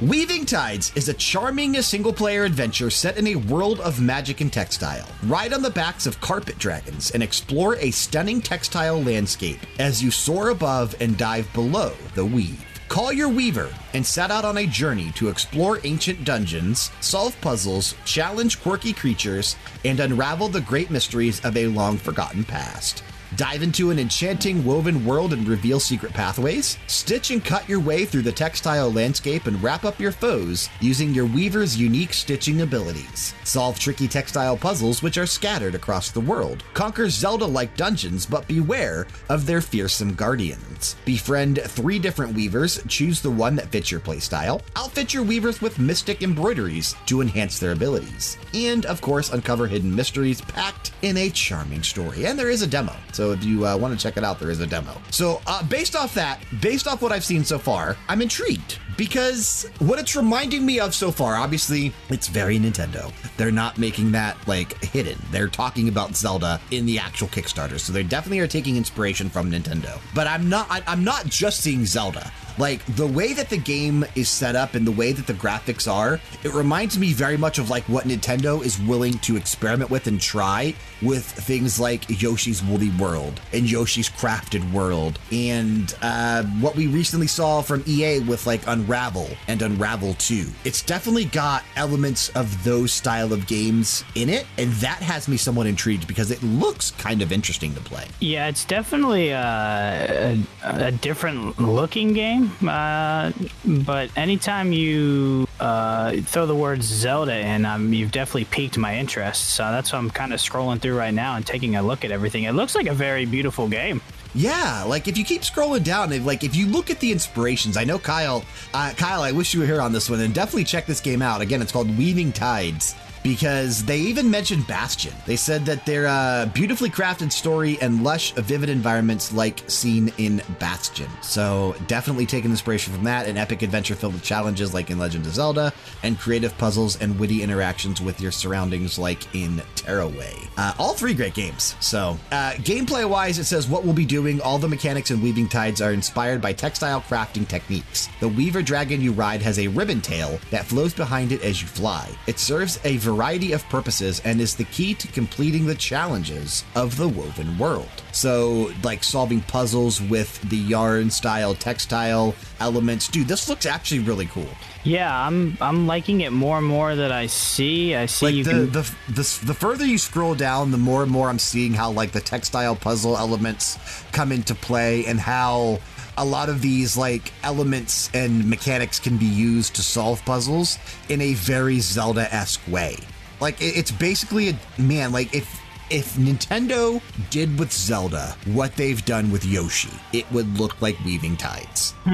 Weaving Tides is a charming single player adventure set in a world of magic and textile. Ride on the backs of carpet dragons and explore a stunning textile landscape as you soar above and dive below the weave. Call your Weaver and set out on a journey to explore ancient dungeons, solve puzzles, challenge quirky creatures, and unravel the great mysteries of a long forgotten past. Dive into an enchanting woven world and reveal secret pathways. Stitch and cut your way through the textile landscape and wrap up your foes using your weaver's unique stitching abilities. Solve tricky textile puzzles which are scattered across the world. Conquer Zelda like dungeons, but beware of their fearsome guardians. Befriend three different weavers, choose the one that fits your playstyle. Outfit your weavers with mystic embroideries to enhance their abilities. And, of course, uncover hidden mysteries packed in a charming story. And there is a demo. So if you uh, want to check it out, there is a demo. So uh, based off that, based off what I've seen so far, I'm intrigued because what it's reminding me of so far, obviously, it's very Nintendo. They're not making that like hidden. They're talking about Zelda in the actual Kickstarter, so they definitely are taking inspiration from Nintendo. But I'm not. I, I'm not just seeing Zelda. Like the way that the game is set up and the way that the graphics are, it reminds me very much of like what Nintendo is willing to experiment with and try with things like Yoshi's Woolly World and Yoshi's Crafted World and uh, what we recently saw from EA with like Unravel and Unravel 2. It's definitely got elements of those style of games in it, and that has me somewhat intrigued because it looks kind of interesting to play. Yeah, it's definitely uh, a, a different looking game. Uh, but anytime you uh, throw the word Zelda in, um, you've definitely piqued my interest. So that's why I'm kind of scrolling through right now and taking a look at everything. It looks like a very beautiful game. Yeah, like if you keep scrolling down, like if you look at the inspirations, I know Kyle, uh, Kyle, I wish you were here on this one, and definitely check this game out. Again, it's called Weaving Tides because they even mentioned Bastion. They said that they're a beautifully crafted story and lush, vivid environments like seen in Bastion. So, definitely taking inspiration from that, an epic adventure filled with challenges like in Legend of Zelda, and creative puzzles and witty interactions with your surroundings like in Tearaway. Uh, all three great games. So, uh, gameplay wise, it says what we'll be doing, all the mechanics in Weaving Tides are inspired by textile crafting techniques. The Weaver Dragon you ride has a ribbon tail that flows behind it as you fly. It serves a variety of purposes and is the key to completing the challenges of the woven world. So, like solving puzzles with the yarn style textile elements. Dude, this looks actually really cool. Yeah, I'm I'm liking it more and more that I see. I see like you the, can. the, the the further you scroll down, the more and more I'm seeing how like the textile puzzle elements come into play and how a lot of these like elements and mechanics can be used to solve puzzles in a very Zelda-esque way. Like it- it's basically a man like if if Nintendo did with Zelda what they've done with Yoshi, it would look like Weaving Tides.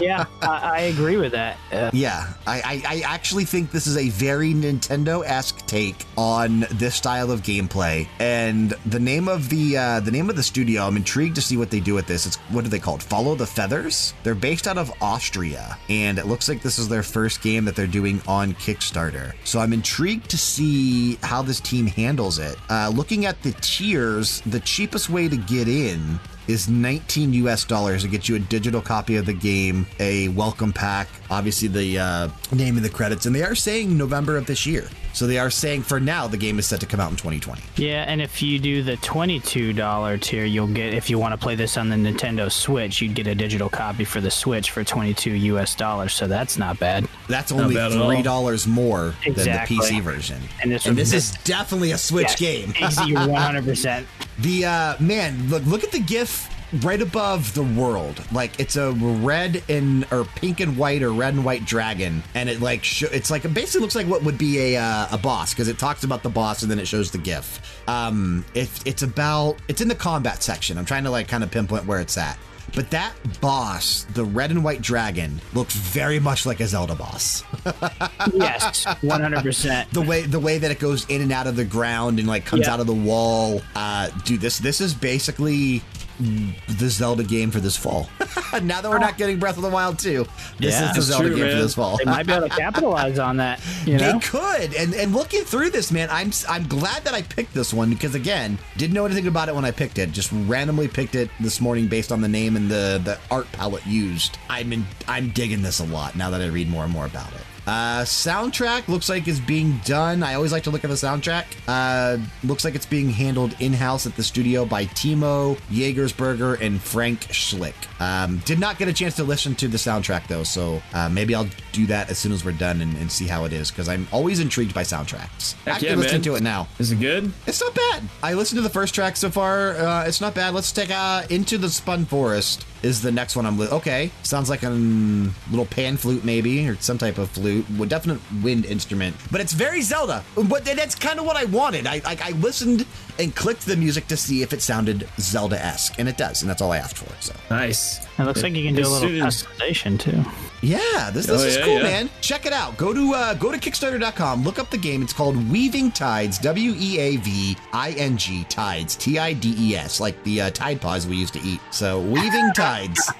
yeah, I, I agree with that. Uh, Yeah, I, I, I actually think this is a very Nintendo esque take on this style of gameplay. And the name of the uh, the name of the studio, I'm intrigued to see what they do with this. It's what are they called? Follow the Feathers. They're based out of Austria, and it looks like this is their first game that they're doing on Kickstarter. So I'm intrigued to see how this team handles it. Uh, looking at the tiers, the cheapest way to get in is 19 US dollars to get you a digital copy of the game, a welcome pack, obviously the uh, name in the credits, and they are saying November of this year. So they are saying for now the game is set to come out in 2020. yeah, and if you do the twenty-two dollar tier, you'll get if you want to play this on the Nintendo Switch, you'd get a digital copy for the Switch for twenty-two U.S. dollars. So that's not bad. That's only bad three dollars more Exactly. than the PC version. And this and would- this is definitely a Switch game. Easy, one hundred percent. The uh man, look look at the GIF right above the world. Like it's a red and or pink and white or red and white dragon, and it like sh- it's like it basically looks like what would be a uh, a boss because it talks about the boss and then it shows the GIF. Um, it, it's about it's in the combat section. I'm trying to like kind of pinpoint where it's at. But that boss, the red and white dragon, looks very much like a Zelda boss. Yes, one hundred percent. the way the way that it goes in and out of the ground and like comes out of the wall. Uh, dude, this this is basically the Zelda game for this fall. now that we're not getting Breath of the Wild 2, this Yeah. is the That's Zelda true, game for this fall. They might be able to capitalize on that. You They could, and and looking through this, man, I'm I'm glad that I picked this one because again, didn't know anything about it when I picked it. Just randomly picked it this morning based on the name and the the art palette used. I'm in, I'm digging this a lot now that I read more and more about it. Uh, soundtrack looks like is being done. I always like to look at the soundtrack. Uh, looks like it's being handled in house at the studio by Timo Jaegersberger and Frank Schlick. Um, did not get a chance to listen to the soundtrack though, so uh, maybe I'll do that as soon as we're done and, and see how it is because I'm always intrigued by soundtracks. Heck Actually, yeah, listening to it now. Is it good? It's not bad. I listened to the first track so far. Uh, it's not bad. Let's take uh, Into the Spun Forest is the next one I'm okay. Sounds like a little pan flute maybe or some type of flute. Well, definite wind instrument. But it's very Zelda. But that's kind of what I wanted. I like I listened and clicked the music to see if it sounded Zelda-esque and it does, and that's all I asked for. So Nice. It looks like you can do a little soon customization too. Yeah, this, this Oh, is yeah, cool, yeah. man. Check it out. Go to uh, go to Kickstarter.com. Look up the game. It's called Weaving Tides. W E A V I N G Tides. T I D E S, like the uh, Tide Pods we used to eat. So Weaving Tides.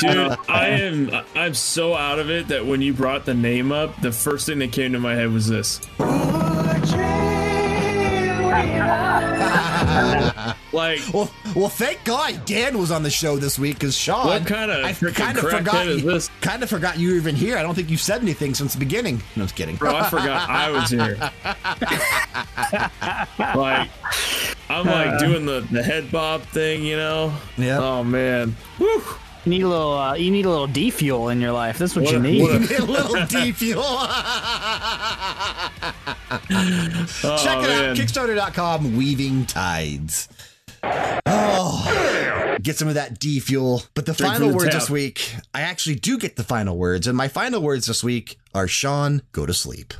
Dude, I am I'm so out of it that when you brought the name up, the first thing that came to my head was this. like well, well, thank God Dan was on the show this week because Sean. What kind of I kind of forgot. you- this? Kind of forgot you were even here. I don't think you've said anything since the beginning. No, I was kidding. Bro, I forgot I was here. like, I'm like uh, doing the, the head bob thing, you know? Yeah. Oh, man. Woo. You need a little. Uh, you need a little D fuel in your life. That's what, What you a- need. what a little deep fuel. Check it out, man. Kickstarter.com, Weaving Tides. Oh, get some of that D fuel. But the Drink final the words tap. this week, I actually do get the final words. And my final words this week are Sean, go to sleep.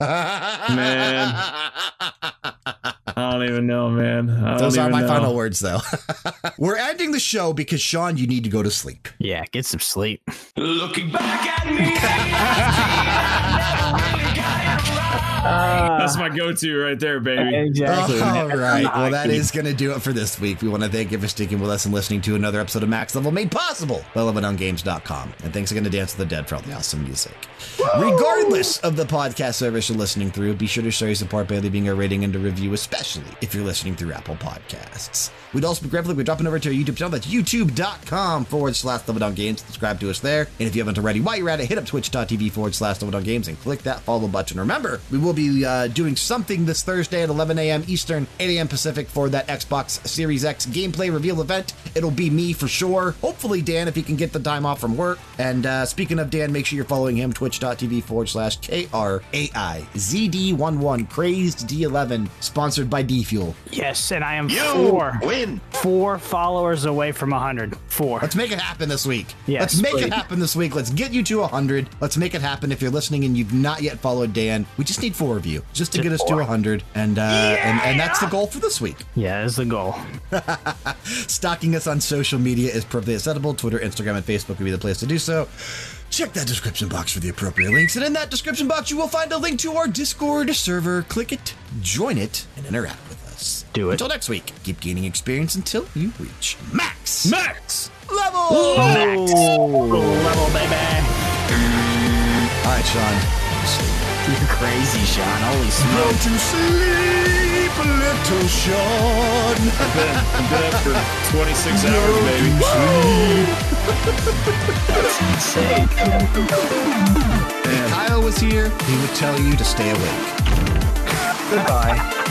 Man. I don't even know, man. I Those are even my know. final words, though. We're ending the show because, Sean, you need to go to sleep. Yeah, get some sleep. Looking back at me. That's my go-to right there, baby. Exactly. All right. Well, that is going to do it for this week. We want to thank you for sticking with us and listening to another episode of Max Level made possible by LevelDownGames.com. And thanks again to Dance of the Dead for all the awesome music. Regardless of the podcast service you're listening through, be sure to show your support by leaving a rating and a review, especially if you're listening through Apple Podcasts. We'd also be grateful if you're dropping over to our YouTube channel. That's youtube.com forward slash LevelDownGames. Subscribe to us there. And if you haven't already, while you're at it, hit up twitch.tv forward slash LevelDownGames and click that follow button. Remember, we will be uh, doing something this Thursday at 11 a.m. Eastern, 8 a.m. Pacific for that Xbox Series X gameplay reveal event. It'll be me for sure. Hopefully, Dan, if he can get the time off from work. And uh, speaking of Dan, make sure you're following him, twitch.tv forward slash KRAIZD11, Crazed D11, sponsored by D Fuel. Yes, and I am four Win. four followers away from hundred. Four. Let's make it happen this week. Yes, Let's make it happen this week. Let's get you to 100. Let's make it happen. If you're listening and you've not yet followed Dan, we just need four of you just to get us to 100. And, uh, and and that's the goal for this week. Yeah, that's the goal. Stalking us on social media is perfectly acceptable. Twitter, Instagram, and Facebook would be the place to do so. Check that description box for the appropriate links. And in that description box, you will find a link to our Discord server. Click it, join it, and interact with us. Do it. Until next week, keep gaining experience until you reach max Max! level. Max! Level, baby. All right, Sean. You're crazy, Sean. Holy Go smokes. to sleep, little Sean. Been, been up for 26 hours, baby. If Kyle was here, he would tell you to stay awake. Goodbye.